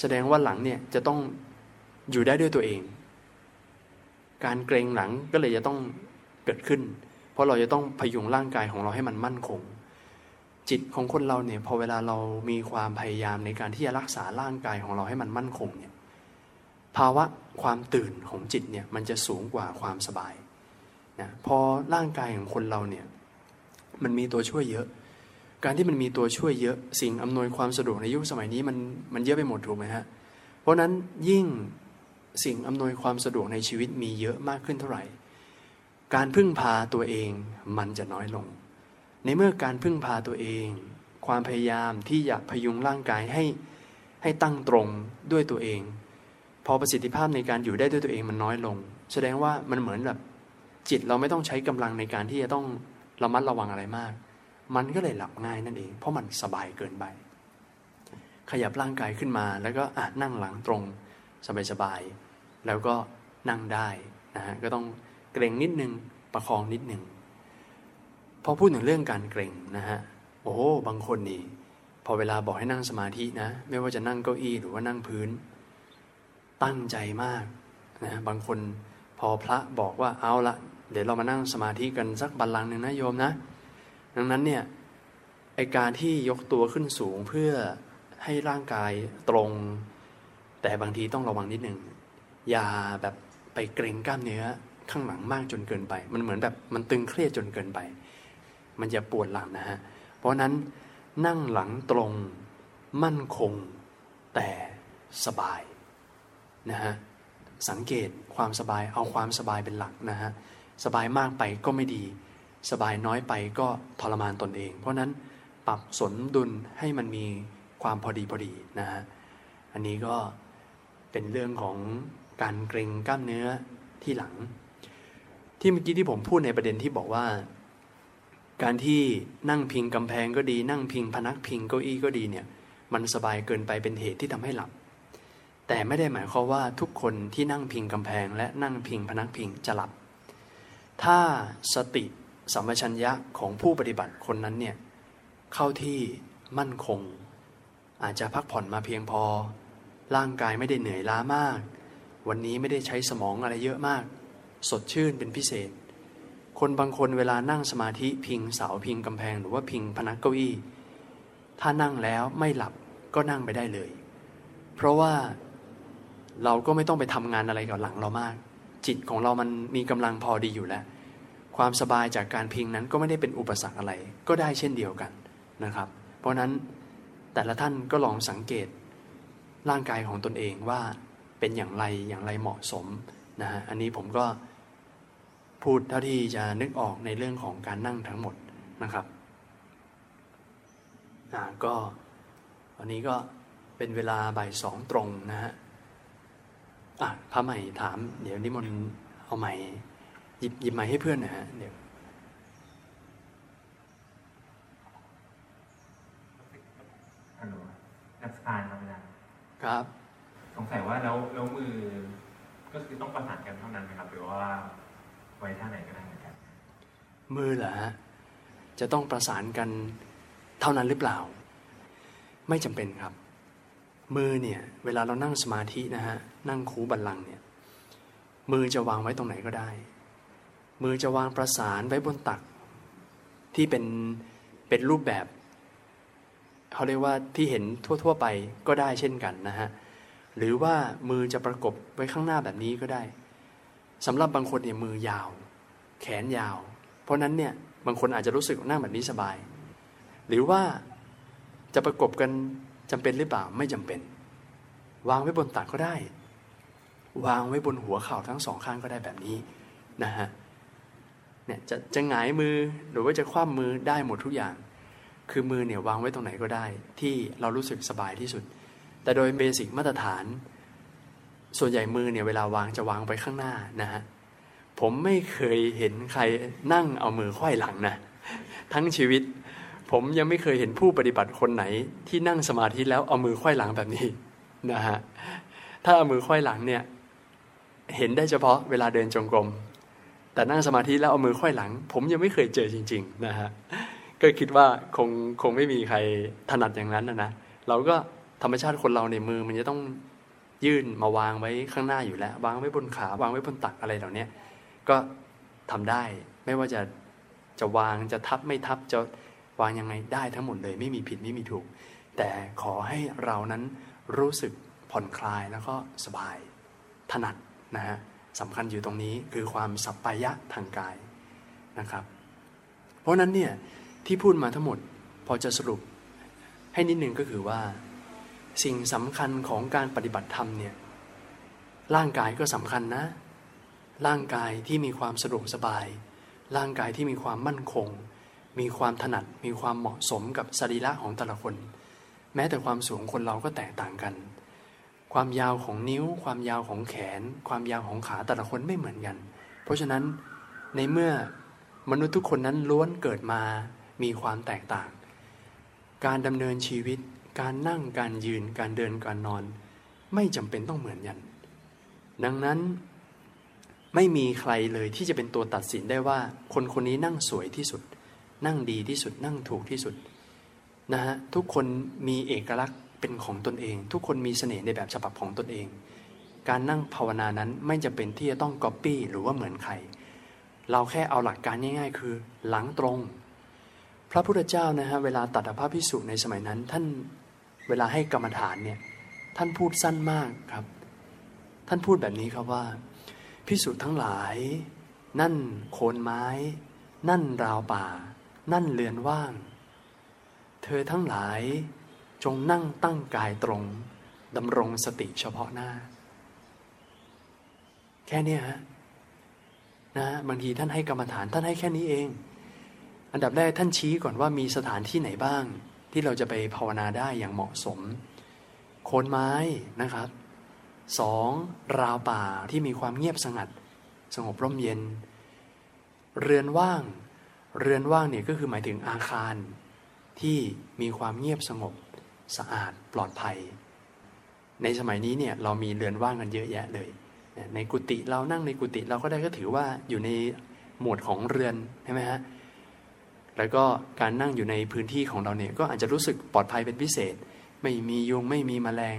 แสดงว่าหลังเนี่ยจะต้องอยู่ได้ด้วยตัวเอง การเกรงหลังก็เลยจะต้องเกิดขึ้น เพราะเราจะต้องพยุงร่างกายของเราให้มันมั่นคง จิตของคนเราเนี่ยพอเวลาเรามีความพยายามในการที่จะรักษาร่างกายของเราให้มันมั่นคงเนี่ยภาวะความตื่นของจิตเนี่ยมันจะสูงกว่าความสบายนะพอร่างกายของคนเราเนี่ยมันมีตัวช่วยเยอะ การที่มันมีตัวช่วยเยอะสิ่งอำนวยความสะดวกในยุคสมัยนี้มันมันเยอะไปหมดถูกไหมฮะเพราะนั้นยิ่งสิ่งอำนวยความสะดวกในชีวิตมีเยอะมากขึ้นเท่าไหร่ การพึ่งพาตัวเองมันจะน้อยลง ในเมื่อการพึ่งพาตัวเอง ความพยายามที่อยากพยุงร่างกายให้ให้ตั้งตรงด้วยตัวเอง พอประสิทธิภาพในการอยู่ได้ด้วยตัวเองมันน้อยลง แสดงว่ามันเหมือนแบบจิตเราไม่ต้องใช้กำลังในการที่จะต้องระมัดระวังอะไรมาก มันก็เลยหลับง่ายนั่นเอง เพราะมันสบายเกินไป ขยับร่างกายขึ้นมา แล้วก็อะนั่งหลังตรง สบายๆแล้วก็นั่งได้นะฮะก็ต้อง เกรงนิดนึงประคองนิดนึงพอพูดถึงเรื่องการเกรงนะฮะโอ้บางคนนี่พอเวลาบอกให้นั่งสมาธินะ ไม่ว่าจะนั่งเก้าอี้หรือว่านั่งพื้น ตั้งใจมากนะบางคนพอพระบอกว่าเอาละเดี๋ยวเรามานั่งสมาธิกันสักบัลลังก์หนึ่งนะโยมนะ ดังนั้นเนี่ยไอการที่ยกตัวขึ้นสูงเพื่อให้ร่างกายตรง แต่บางทีต้องระวังนิดหนึ่งอย่าแบบไปเกรงกล้ามเนื้อ ข้างหลังมากจนเกินไป มันเหมือนแบบมันตึงเครียดจนเกินไป มันจะปวดหลังนะฮะ เพราะนั้นนั่งหลังตรงมั่นคงแต่สบายนะฮะสังเกตความสบายเอาความสบายเป็นหลักนะฮะสบายมากไปก็ไม่ดี สบายน้อยไปก็ทรมานตนเอง เพราะนั้นปรับสนดุลให้มันมีความพอดีพอดีนะฮะอันนี้ก็เป็นเรื่องของการเกรงกล้ามเนื้อที่หลัง ที่เมื่อกี้ที่ผมพูดในประเด็นที่บอกว่า การที่นั่งพิงกำแพงก็ดี นั่งพิงพนักพิงเก้าอี้ก็ดีเนี่ย มันสบายเกินไปเป็นเหตุที่ทำให้หลับ แต่ไม่ได้หมายความว่าทุกคนที่นั่งพิงกำแพง และนั่งพิงพนักพิงจะหลับ ถ้าสติสัมปชัญญะของผู้ปฏิบัติคนนั้นเนี่ยเข้าที่มั่นคง อาจจะพักผ่อนมาเพียงพอ ร่างกายไม่ได้เหนื่อยล้ามาก วันนี้ไม่ได้ใช้สมองอะไรเยอะมาก สดชื่นเป็นพิเศษ คนบางคนเวลานั่งสมาธิพิงเสาพิงกำแพง หรือว่าพิงพนักเก้าอี้ ถ้านั่งแล้วไม่หลับก็นั่งไปได้เลย เพราะว่าเราก็ไม่ต้องไปทำงานอะไรกับหลังเรามาก จิตของเรามันมีกำลังพอดีอยู่แล้ว ความสบายจากการพิงนั้นก็ไม่ได้เป็นอุปสรรคอะไร ก็ได้เช่นเดียวกันนะครับ เพราะนั้นแต่ละท่านก็ลองสังเกตร่างกายของตนเองว่าเป็นอย่างไรอย่างไรเหมาะสม นะฮะอันนี้ผมก็พูดเท่าที่จะนึกออกในเรื่องของการนั่งทั้งหมดนะครับอ่าก็วันนี้ก็เป็นเวลาบ่ายสองตรงนะฮะอะพระใหม่ถาม เดี๋ยวนิมนต์เอาใหม่หยิบหยิบใหม่ให้เพื่อนนะฮะเดี๋ยวฮัลโหลนักสการครับอาจารย์ครับสงสัยว่าแล้วแล้วมือ ก็คือต้องประสานกันเท่านั้นไหมครับหรือว่าไว้ท่าไหนก็ได้เหมือนกัน มือเหรอฮะจะต้องประสานกันเท่านั้นหรือเปล่า ไม่จำเป็นครับ มือเนี่ย เวลาเรานั่งสมาธินะฮะนั่งคูบัลลังเนี่ย มือจะวางไว้ตรงไหนก็ได้ มือจะวางประสานไว้บนตัก ที่เป็นเป็นรูปแบบเขาเรียกว่าที่เห็นทั่ว ๆ ไปก็ได้เช่นกันนะฮะ หรือว่ามือจะประกบไว้ข้างหน้าแบบนี้ก็ได้สำหรับบางคนเนี่ยมือยาว แขนยาว เพราะนั้นเนี่ยบางคนอาจจะรู้สึกนั่งแบบนี้สบาย หรือว่าจะประกบกันจำเป็นหรือเปล่าไม่จำเป็น วางไว้บนตักก็ได้ วางไว้บนหัวเข่าทั้งสองข้างก็ได้แบบนี้นะฮะเนี่ยจะจะหงายมือหรือว่าจะคว่ำมือได้หมดทุกอย่าง คือมือเนี่ยวางไว้ตรงไหนก็ได้ ที่เรารู้สึกสบายที่สุด แต่โดยเบสิกมาตรฐาน ส่วนใหญ่มือเนี่ยเวลาวางจะวางไปข้างหน้านะฮะผมไม่เคยเห็นใครนั่งเอามือค่อยหลังนะทั้งชีวิต ผมยังไม่เคยเห็นผู้ปฏิบัติคนไหน ที่นั่งสมาธิแล้วเอามือค่อยหลังแบบนี้นะฮะถ้าเอามือค่อยหลังเนี่ยเห็นได้เฉพาะเวลาเดินจงกรมแต่นั่งสมาธิแล้วเอามือค่อยหลัง ผมยังไม่เคยเจอจริง ๆ นะฮะก็คิดว่าคงคงไม่มีใครถนัดอย่างนั้นนะนะเราก็ ธรรมชาติคนเราในมือมันจะต้องยื่นมาวางไว้ข้างหน้าอยู่แล้ว วางไว้บนขาวางไว้บนตักอะไรเหล่านี้ก็ทำได้ไม่ว่าจะจะวางจะทับไม่ทับจะวางยังไงได้ทั้งหมดเลย ไม่มีผิดไม่มีถูก แต่ขอให้เรานั้นรู้สึกผ่อนคลายแล้วก็สบายถนัดนะฮะสำคัญอยู่ตรงนี้คือความสัปปายะทางกายนะครับ เพราะนั้นเนี่ยที่พูดมาทั้งหมดพอจะสรุปให้นิดนึงก็คือว่า สิ่งสำคัญของการปฏิบัติธรรมเนี่ยร่างกายก็สำคัญนะ ร่างกายที่มีความสะดวกสบาย ร่างกายที่มีความมั่นคง มีความถนัด มีความเหมาะสมกับสรีระของแต่ละคน แม้แต่ความสูงคนเราก็แตกต่างกัน ความยาวของนิ้ว ความยาวของแขน ความยาวของขาแต่ละคนไม่เหมือนกัน เพราะฉะนั้นในเมื่อมนุษย์ทุกคนนั้นล้วนเกิดมามีความแตกต่าง การดำเนินชีวิต การนั่งการยืนการเดินการนอน ไม่จำเป็นต้องเหมือนกัน ดังนั้นไม่มีใครเลยที่จะเป็นตัวตัดสินได้ว่า คนคนนี้นั่งสวยที่สุด นั่งดีที่สุด นั่งถูกที่สุดนะฮะทุกคนมีเอกลักษณ์เป็นของตนเอง ทุกคนมีเสน่ห์ในแบบฉบับของตนเอง การนั่งภาวนานั้นไม่จะเป็นที่จะต้องก๊อปปี้หรือว่าเหมือนใคร เราแค่เอาหลักการง่าย ๆ คือ หลังตรง พระพุทธเจ้านะฮะเวลาตัดพระพิสุในสมัยนั้น ท่าน เวลาให้กรรมฐานเนี่ยท่านพูดสั้นมากครับ ท่านพูดแบบนี้ครับว่าพิสุทั้งหลาย นั่นโคนไม้ นั่นราวป่า นั่นเรือนว่าง เธอทั้งหลายจงนั่งตั้งกายตรงดำรงสติเฉพาะหน้า แค่นี้ฮะนะบางทีท่านให้กรรมฐานท่านให้แค่นี้เอง อันดับแรกท่านชี้ก่อนว่ามีสถานที่ไหนบ้าง ที่เราจะไปภาวนาได้อย่างเหมาะสม โคนไม้นะครับสองราวป่าที่มีความเงียบสงัด สงบร่มเย็น เรือนว่าง เรือนว่างเนี่ยก็คือหมายถึงอาคารที่มีความเงียบสงบสะอาดปลอดภัย ในสมัยนี้เนี่ยเรามีเรือนว่างกันเยอะแยะเลย ในกุฏิเรานั่งในกุฏิเราก็ได้ก็ถือว่าอยู่ในหมวดของเรือนใช่ไหมฮะ แล้วก็การนั่งอยู่ในพื้นที่ของเราเนี่ยก็อาจจะรู้สึกปลอดภัยเป็นพิเศษ ไม่มียุงไม่มีแมลง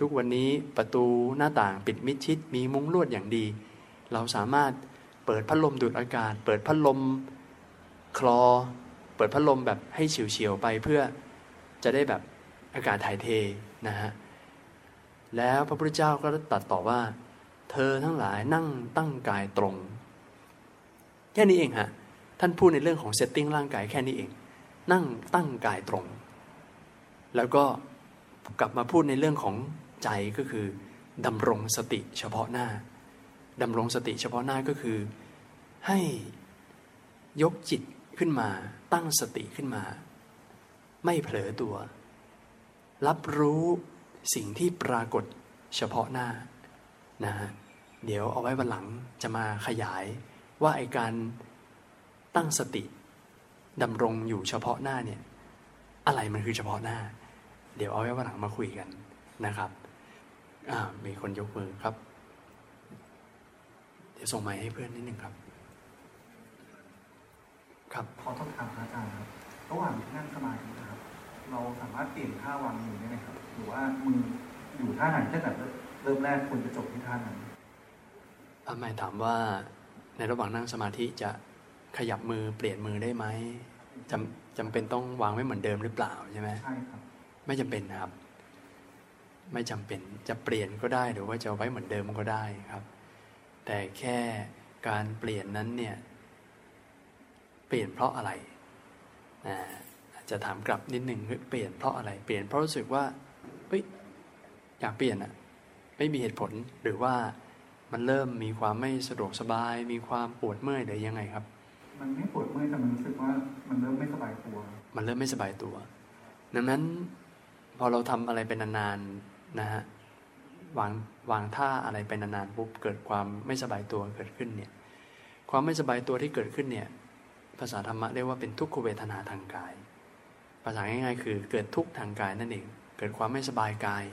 ทุกวันนี้ประตูหน้าต่างปิดมิดชิด มีมุ้งลวดอย่างดี เราสามารถเปิดพัดลมดูดอากาศ เปิดพัดลมคลอ เปิดพัดลมแบบให้เฉียวๆไปเพื่อจะได้แบบอากาศถ่ายเทนะฮะแล้วพระพุทธเจ้าก็ตัดต่อว่า เธอทั้งหลายนั่งตั้งกายตรง แค่นี้เองฮะ ท่านพูดในเรื่องของเซตติ้งร่างกายแค่นี้เอง นั่งตั้งกายตรง แล้วก็กลับมาพูดในเรื่องของใจก็คือดำรงสติเฉพาะหน้าดำรงสติเฉพาะหน้าก็คือ ให้ยกจิตขึ้นมา ตั้งสติขึ้นมา ไม่เผลอตัว รับรู้สิ่งที่ปรากฏเฉพาะหน้านะฮะเดี๋ยวเอาไว้วันหลังจะมาขยายว่าไอการ ตั้งสติดำรงอยู่เฉพาะหน้าเนี่ย อะไรมันคือเฉพาะหน้า เดี๋ยวเอาไว้วันหลังมาคุยกันนะครับอ่ามีคนยกมือครับ เดี๋ยวส่งไม้ให้เพื่อนนิดนึงครับ ครับขอโทษถามพระอาจารย์ครับระหว่างที่นั่งสมาธินะครับ เราสามารถเปลี่ยนท่าวางมือได้ไหมครับ หรือว่ามืออยู่ท่าไหนถ้าเกิดเริ่มแรกควรจะจบที่ท่านั้นพระหมายถามว่าในระหว่างนั่งสมาธิจะ ขยับมือเปลี่ยนมือได้ไหมจำจำเป็นต้องวางไว้เหมือนเดิมหรือเปล่าใช่ไหมใช่ครับไม่จำเป็นนะครับ ไม่จำเป็นจะเปลี่ยนก็ได้หรือว่าจะไว้เหมือนเดิมก็ได้ครับ แต่แค่การเปลี่ยนนั้นเนี่ย เปลี่ยนเพราะอะไรอ่าอาจจะถามกลับนิดหนึ่งเปลี่ยนเพราะอะไร เปลี่ยนเพราะรู้สึกว่าเฮ้ยอยากเปลี่ยนอะไม่มีเหตุผลหรือว่ามันเริ่มมีความไม่สะดวกสบาย มีความปวดเมื่อยหรือยังไงครับ มันไม่ปวดเมื่อยแต่มันรู้สึกว่ามันเริ่มไม่สบายตัว มันเริ่มไม่สบายตัว ดังนั้นพอเราทำอะไรเป็นนานๆนะฮะวางวางท่าอะไรเป็นนานๆปุ๊บเกิดความไม่สบายตัวเกิดขึ้นเนี่ย ความไม่สบายตัวที่เกิดขึ้นเนี่ย ภาษาธรรมะเรียกว่าเป็นทุกขเวทนาทางกาย ภาษาง่ายๆ คือเกิดทุกข์ทางกายนั่นเอง เกิดความไม่สบายกาย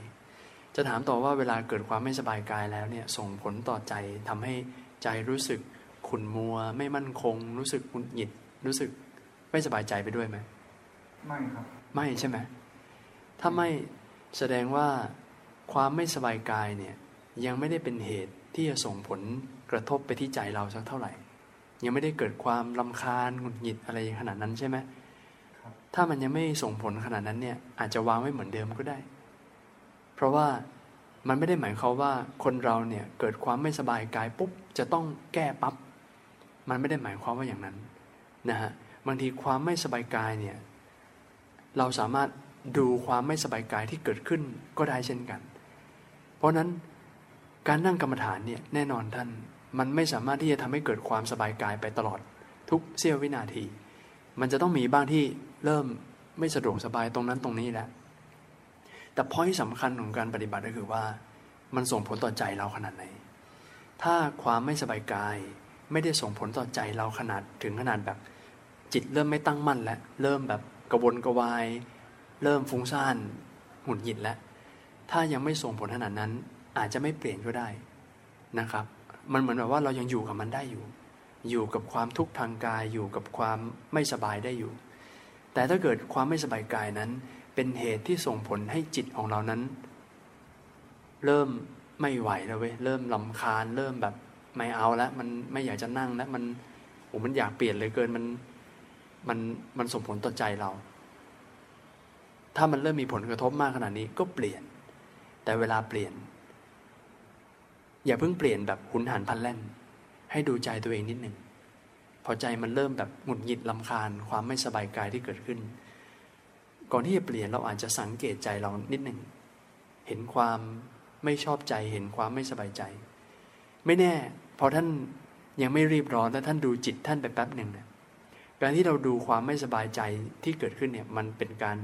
จะถามต่อว่าเวลาเกิดความไม่สบายกายแล้วเนี่ยส่งผลต่อใจทำให้ใจรู้สึก ขุ่นมัว ไม่มั่นคง รู้สึกหงุดหงิด รู้สึกไม่สบายใจไปด้วยไหมไม่ครับ ไม่ใช่ไหมถ้าไม่แสดงว่าความไม่สบายกายเนี่ยยังไม่ได้เป็นเหตุที่จะส่งผลกระทบไปที่ใจเราสักเท่าไหร่ ยังไม่ได้เกิดความลำคาญหงุดหงิดอะไรขนาดนั้นใช่ไหมครับถ้ามันยังไม่ส่งผลขนาดนั้นเนี่ยอาจจะวางไว้เหมือนเดิมก็ได้ เพราะว่ามันไม่ได้หมายความว่าคนเราเนี่ยเกิดความไม่สบายกายปุ๊บจะต้องแก้ปับ๊บ มันไม่ได้หมายความว่าอย่างนั้นนะฮะบางทีความไม่สบายกายเนี่ยเราสามารถดูความไม่สบายกายที่เกิดขึ้นก็ได้เช่นกัน เพราะนั้นการนั่งกรรมฐานเนี่ยแน่นอนท่าน มันไม่สามารถที่จะทำให้เกิดความสบายกายไปตลอดทุกเสี้ยววินาที มันจะต้องมีบ้างที่เริ่มไม่สะดวกสบายตรงนั้นตรงนี้แหละแต่พอยสำคัญของการปฏิบัติก็คือว่า มันส่งผลต่อใจเราขนาดไหน ถ้าความไม่สบายกาย ไม่ได้ส่งผลต่อใจเราขนาดถึงขนาดแบบ จิตเริ่มไม่ตั้งมั่นแล้วเริ่มแบบกระวนกระวาย เริ่มฟุ้งซ่านหงุดหงิดแล้วถ้ายังไม่ส่งผลขนาดนั้น อาจจะไม่เปลี่ยนก็ได้นะครับ มันเหมือนแบบว่าเรายังอยู่กับมันได้อยู่ อยู่กับความทุกข์ทางกายอยู่กับความไม่สบายได้อยู่ แต่ถ้าเกิดความไม่สบายกายนั้น เป็นเหตุที่ส่งผลให้จิตของเรานั้น เริ่มไม่ไหวแล้วเว้ยเริ่มลำคาญ เริ่มแบบ ไม่เอาแล้วมันไม่อยากจะนั่งแล้วมันโอ้มันอยากเปลี่ยนเลยเกินมันมันมันส่งผลต่อใจเรา ถ้ามันเริ่มมีผลกระทบมากขนาดนี้ก็เปลี่ยน แต่เวลาเปลี่ยน อย่าเพิ่งเปลี่ยนแบบหุนหันพันแล่น ให้ดูใจตัวเองนิดหนึ่งพอใจมันเริ่มแบบหงุดหงิดลำคาญความไม่สบายกายที่เกิดขึ้น ก่อนที่จะเปลี่ยนเราอาจจะสังเกตใจเรานิดหนึ่งเห็นความไม่ชอบใจเห็นความไม่สบายใจ ไม่แน่ พอท่านยังไม่รีบร้อนแล้วท่านดูจิตท่านไปแป๊บหนึ่งเนี่ยการที่เราดูความไม่สบายใจที่เกิดขึ้นเนี่ยมันเป็นการ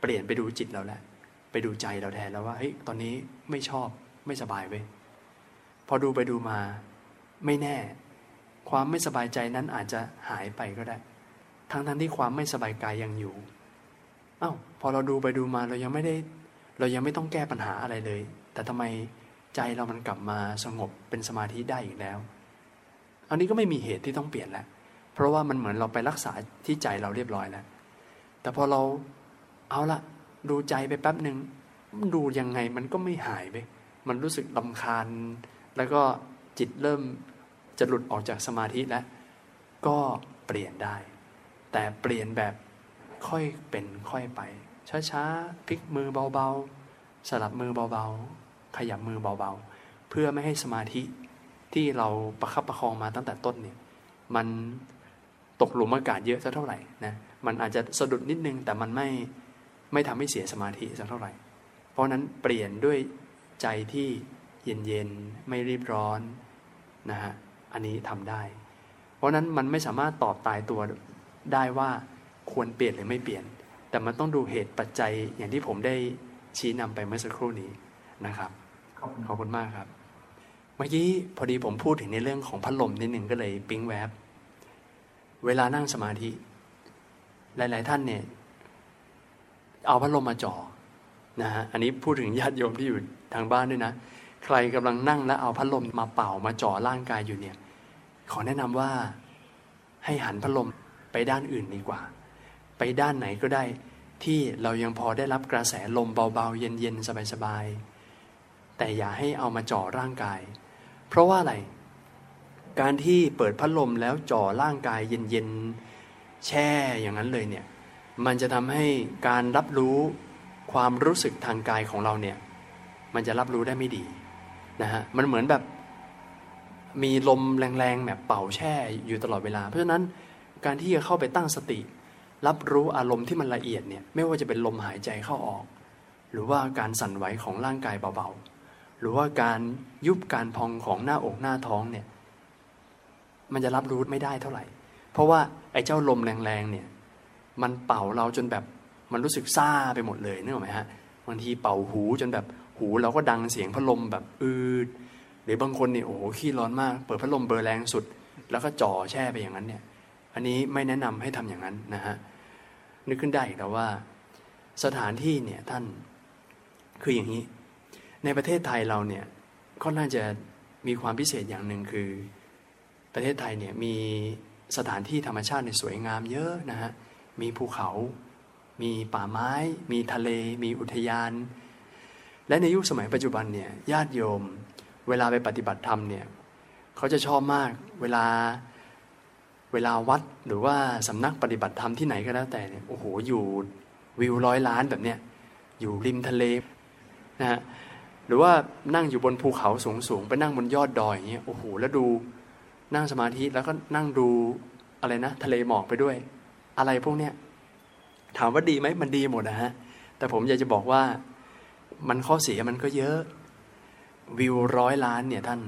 เปลี่ยนไปดูจิตเราแล้วไปดูใจเราแทนแล้วว่าเฮ้ยตอนนี้ไม่ชอบไม่สบายเว้ยพอดูไปดูมาไม่แน่ ความไม่สบายใจนั้นอาจจะหายไปก็ได้ ทั้งทั้งที่ความไม่สบายกายยังอยู่เอา้าพอเราดูไปดูมาเรายังไม่ได้ เรายังไม่ต้องแก้ปัญหาอะไรเลย แต่ทำไม ใจเรามันกลับมาสงบเป็นสมาธิได้อีกแล้ว อันนี้ก็ไม่มีเหตุที่ต้องเปลี่ยนแล้ว เพราะว่ามันเหมือนเราไปรักษาที่ใจเราเรียบร้อยแล้ว แต่พอเราเอาละดูใจไปแป๊บหนึ่งดูยังไงมันก็ไม่หายไป มันรู้สึกลำคาญ แล้วก็จิตเริ่มจะหลุดออกจากสมาธิแล้ว ก็เปลี่ยนได้ แต่เปลี่ยนแบบค่อยเป็นค่อยไป ช้าๆพลิกมือเบาๆ สลับมือเบาๆ ขยับมือเบาๆ เพื่อไม่ให้สมาธิที่เราประคับประคองมาตั้งแต่ต้นเนี่ยมันตกหลุมอากาศเยอะสักเท่าไหร่นะมันอาจจะสะดุดนิดนึงแต่มันไม่ไม่ทำให้เสียสมาธิสักเท่าไหร่ เพราะนั้นเปลี่ยนด้วยใจที่เย็นๆไม่รีบร้อนนะฮะอันนี้ทำได้ เพราะนั้นมันไม่สามารถตอบตายตัวได้ว่าควรเปลี่ยนหรือไม่เปลี่ยน แต่มันต้องดูเหตุปัจจัยอย่างที่ผมได้ชี้นำไปเมื่อสักครู่นี้นะครับ ขอบคุณขอบคุณมากครับ เมื่อกี้พอดีผมพูดถึงในเรื่องของพัดลมนิดหนึ่งก็เลยปิ๊งแวบ เวลานั่งสมาธิ หลาย ๆ ท่านเนี่ย เอาพัดลมมาจ่อนะฮะอันนี้พูดถึงญาติโยมที่อยู่ทางบ้านด้วยนะ ใครกำลังนั่งแล้วเอาพัดลมมาเป่ามาจ่อร่างกายอยู่เนี่ย ขอแนะนำว่าให้หันพัดลมไปด้านอื่นดีกว่า ไปด้านไหนก็ได้ที่เรายังพอได้รับกระแสลมเบาๆ เย็นๆ สบายๆ แต่อย่าให้เอามาจ่อร่างกาย เพราะว่าอะไร การที่เปิดพัดลมแล้วจ่อร่างกายเย็นๆ แช่อย่างนั้นเลยเนี่ย มันจะทำให้การรับรู้ความรู้สึกทางกายของเราเนี่ย มันจะรับรู้ได้ไม่ดีนะฮะ มันเหมือนแบบมีลมแรงๆแบบเป่าแช่อยู่ตลอดเวลา เพราะฉะนั้นการที่จะเข้าไปตั้งสติ รับรู้อารมณ์ที่มันละเอียดเนี่ย ไม่ว่าจะเป็นลมหายใจเข้าออก หรือว่าการสั่นไหวของร่างกายเบาๆ รือว่าการยุบการพองของหน้าอกหน้าท้องเนี่ย มันจะรับรู้ไม่ได้เท่าไหร่ เพราะว่าไอ้เจ้าลมแรงๆเนี่ย มันเป่าเราจนแบบมันรู้สึกซ่าไปหมดเลยนึกออกไหมฮะบางทีเป่าหูจนแบบหูเราก็ดังเสียงพัดลมแบบอืดหรือบางคนเนี่ยโอ้โหขี้ร้อนมาก เปิดพัดลมเบอร์แรงสุด แล้วก็จ่อแช่ไปอย่างนั้นเนี่ย อันนี้ไม่แนะนำให้ทำอย่างนั้นนะฮะนึกขึ้นได้อีกแล้วว่า สถานที่เนี่ยท่านคืออย่างนี้ ในประเทศไทยเราเนี่ยค่อนข้างจะมีความพิเศษอย่างหนึ่งคือประเทศไทยเนี่ยมีสถานที่ธรรมชาติในสวยงามเยอะนะฮะมีภูเขา มีป่าไม้ มีทะเล มีอุทยาน และในยุคสมัยปัจจุบันเนี่ยญาติโยม เวลาไปปฏิบัติธรรมเนี่ยเขาจะชอบมากเวลาเวลาวัดหรือว่าสำนักปฏิบัติธรรมที่ไหนก็แล้วแต่เนี่ยโอ้โหอยู่วิวร้อยล้านแบบเนี้ยอยู่ริมทะเลนะฮะ หรือว่านั่งอยู่บนภูเขาสูงๆ ไปนั่งบนยอดดอยอย่างเงี้ยโอ้โหแล้วดูนั่งสมาธิแล้วก็นั่งดูอะไรนะ ทะเลหมอกไปด้วย อะไรพวกเนี้ยถามว่าดีไหมมันดีหมดนะฮะ แต่ผมอยากจะบอกว่ามันข้อเสียมันก็เยอะ วิวร้อยล้านเนี่ยท่าน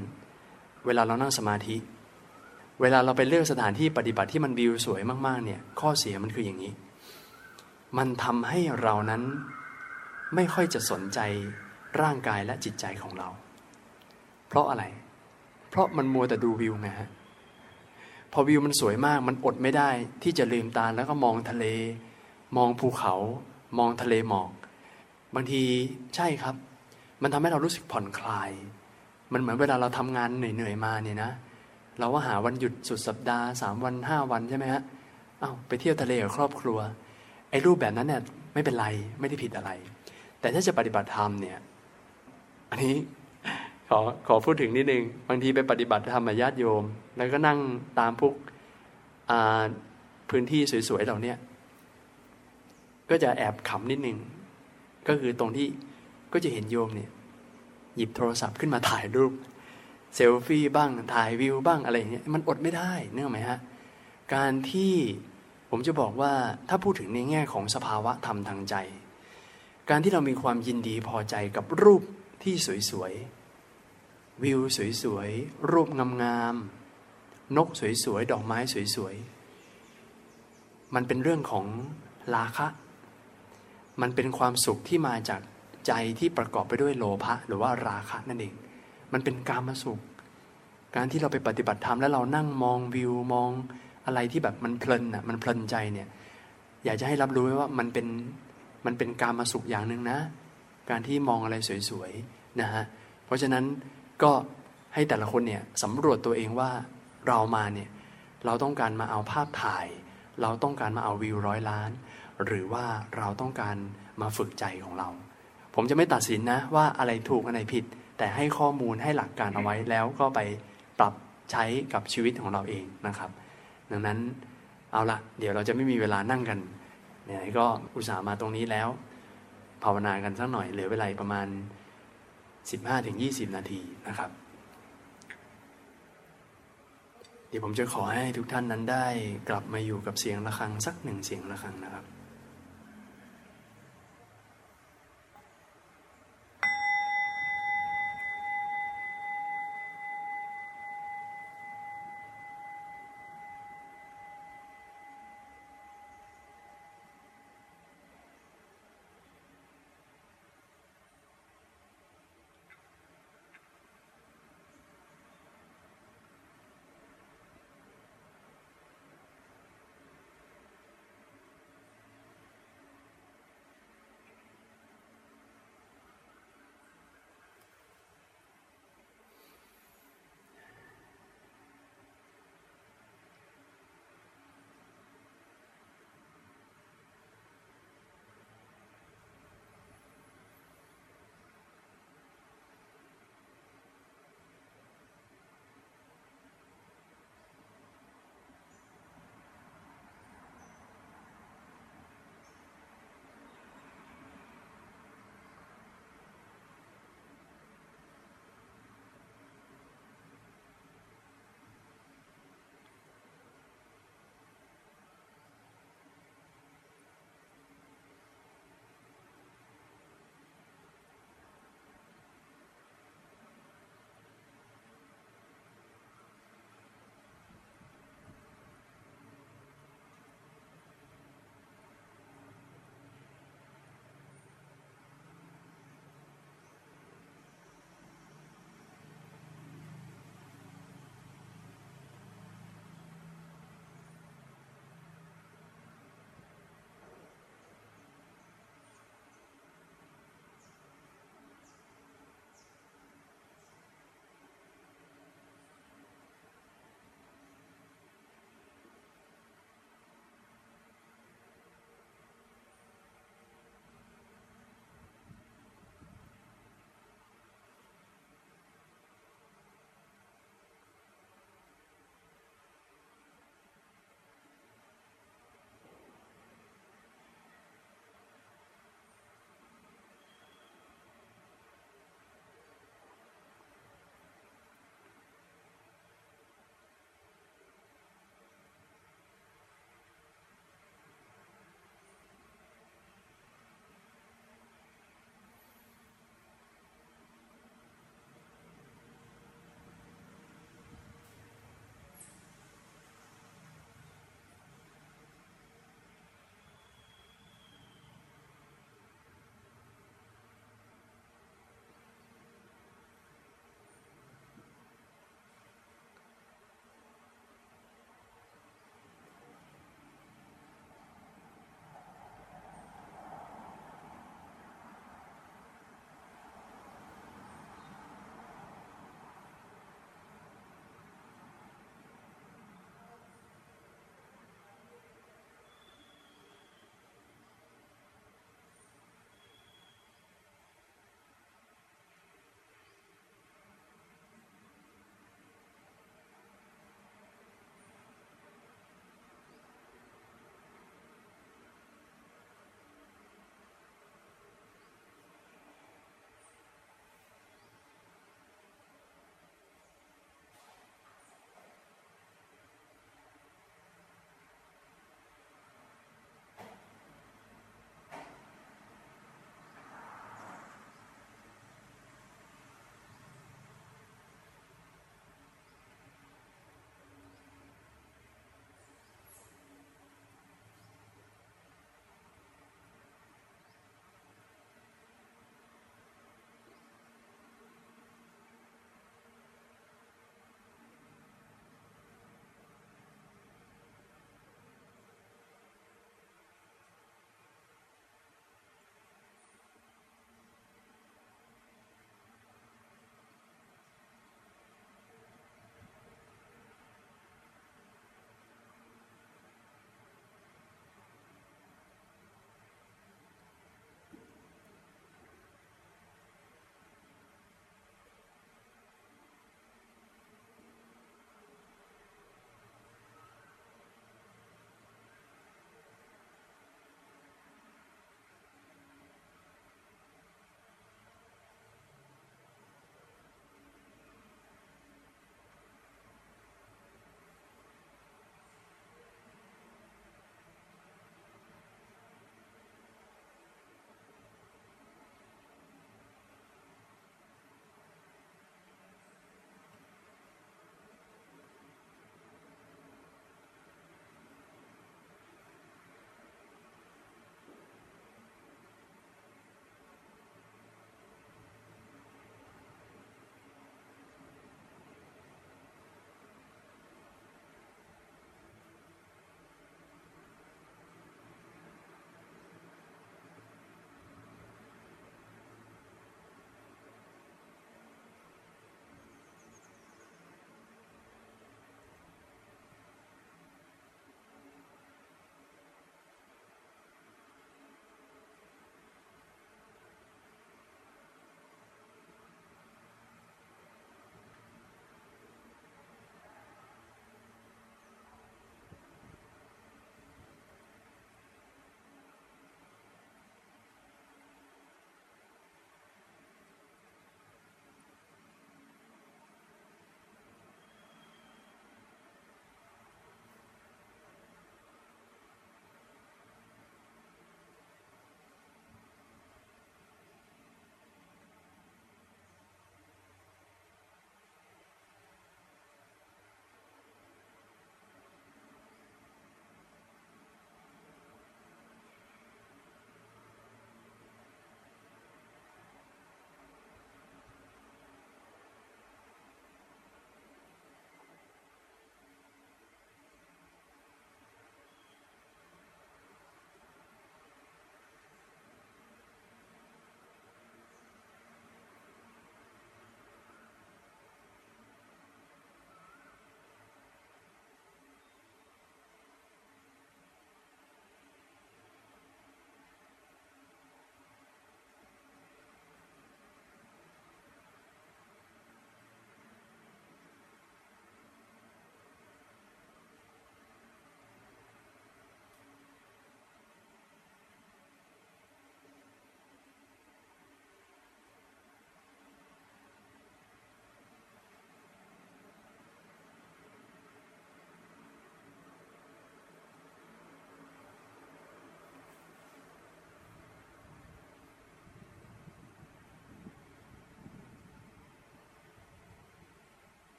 เวลาเรานั่งสมาธิ เวลาเราไปเลือกสถานที่ปฏิบัติที่มันวิวสวยมากๆ เนี่ย ข้อเสียมันคืออย่างนี้ มันทำให้เรานั้นไม่ค่อยจะสนใจ ร่างกายและจิตใจของเรา เพราะอะไร เพราะมันมัวแต่ดูวิวไงฮะพอวิวมันสวยมากมันอดไม่ได้ ที่จะลืมตาแล้วก็มองทะเล มองภูเขา มองทะเลหมอก บางทีใช่ครับ มันทำให้เรารู้สึกผ่อนคลาย มันเหมือนเวลาเราทำงานเหนื่อยๆมาเนี่ยนะเราว่าหาวันหยุดสุดสัปดาห์สามวันห้าวันใช่ไหมฮะเอา้าไปเที่ยวทะเลกับครอบครัวไอ้รูปแบบนั้นเนี่ยไม่เป็นไรไม่ได้ผิดอะไร แต่ถ้าจะปฏิบัติธรรมเนี่ย นนี้ขอขอพูดถึงนิดนึง บางทีไปปฏิบัติธรรมญาติโยม แล้วก็นั่งตามพวกพื้นที่สวยๆเหล่านี้ก็จะแอบขำนิดนึง ก็คือตรงที่ก็จะเห็นโยมเนี่ย หยิบโทรศัพท์ขึ้นมาถ่ายรูป เซลฟี่บ้างถ่ายวิวบ้างอะไรอย่างเงี้ยมันอดไม่ได้เนื่องไหมฮะ การที่ผมจะบอกว่าถ้าพูดถึงในแง่ของสภาวะธรรมทางใจ การที่เรามีความยินดีพอใจกับรูป ที่สวยๆ วิวสวยๆ รูปงามๆ นกสวยๆ ดอกไม้สวยๆ มันเป็นเรื่องของราคะ มันเป็นความสุขที่มาจากใจที่ประกอบไปด้วยโลภะหรือว่าราคะนั่นเอง มันเป็นการมาสุข การที่เราไปปฏิบัติธรรมแล้วเรานั่งมองวิวมองอะไรที่แบบมันเพลินอะมันเพลินใจเนี่ยอยากจะให้รับรู้ไว้ว่ามันเป็นมันเป็นการมาสุขอย่างหนึ่งนะ การที่มองอะไรสวยๆ นะฮะเพราะฉะนั้นก็ให้แต่ละคนเนี่ยสำรวจตัวเองว่าเรามาเนี่ยเราต้องการมาเอาภาพถ่าย เราต้องการมาเอาวิวร้อยล้าน หรือว่าเราต้องการมาฝึกใจของเรา ผมจะไม่ตัดสินนะว่าอะไรถูกอะไรผิด แต่ให้ข้อมูลให้หลักการเอาไว้แล้วก็ไปปรับใช้กับชีวิตของเราเองนะครับ ดังนั้นเอาละเดี๋ยวเราจะไม่มีเวลานั่งกันเนี่ยก็อุตส่าห์มาตรงนี้แล้ว ภาวนากันสักหน่อยเหลือเวลาประมาณ 15-20 นาทีนะครับ เดี๋ยวผมจะขอให้ทุกท่านนั้นได้กลับมาอยู่กับเสียงะระฆังสักหนึ่งเสียงะระฆังนะครับ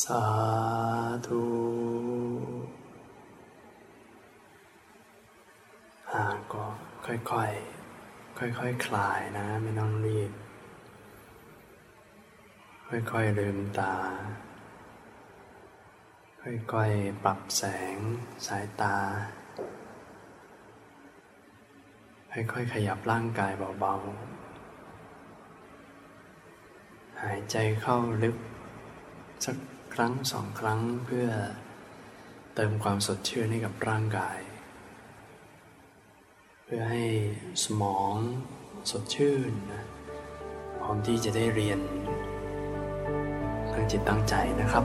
สาธุอ่าก็ค่อยๆ ค่อยๆคคลายนะ ไม่ต้องรีบ ค่อยๆลืมตา ค่อยๆ ปรับแสงสายตา ค่อยๆ ขยับร่างกายเบาๆ หายใจเข้าลึกสัก ครั้งสองครั้งเพื่อเติมความสดชื่นให้กับร่างกาย เพื่อให้สมองสดชื่นนะพร้อมที่จะได้เรียนตั้งจิตตั้งใจนะครับ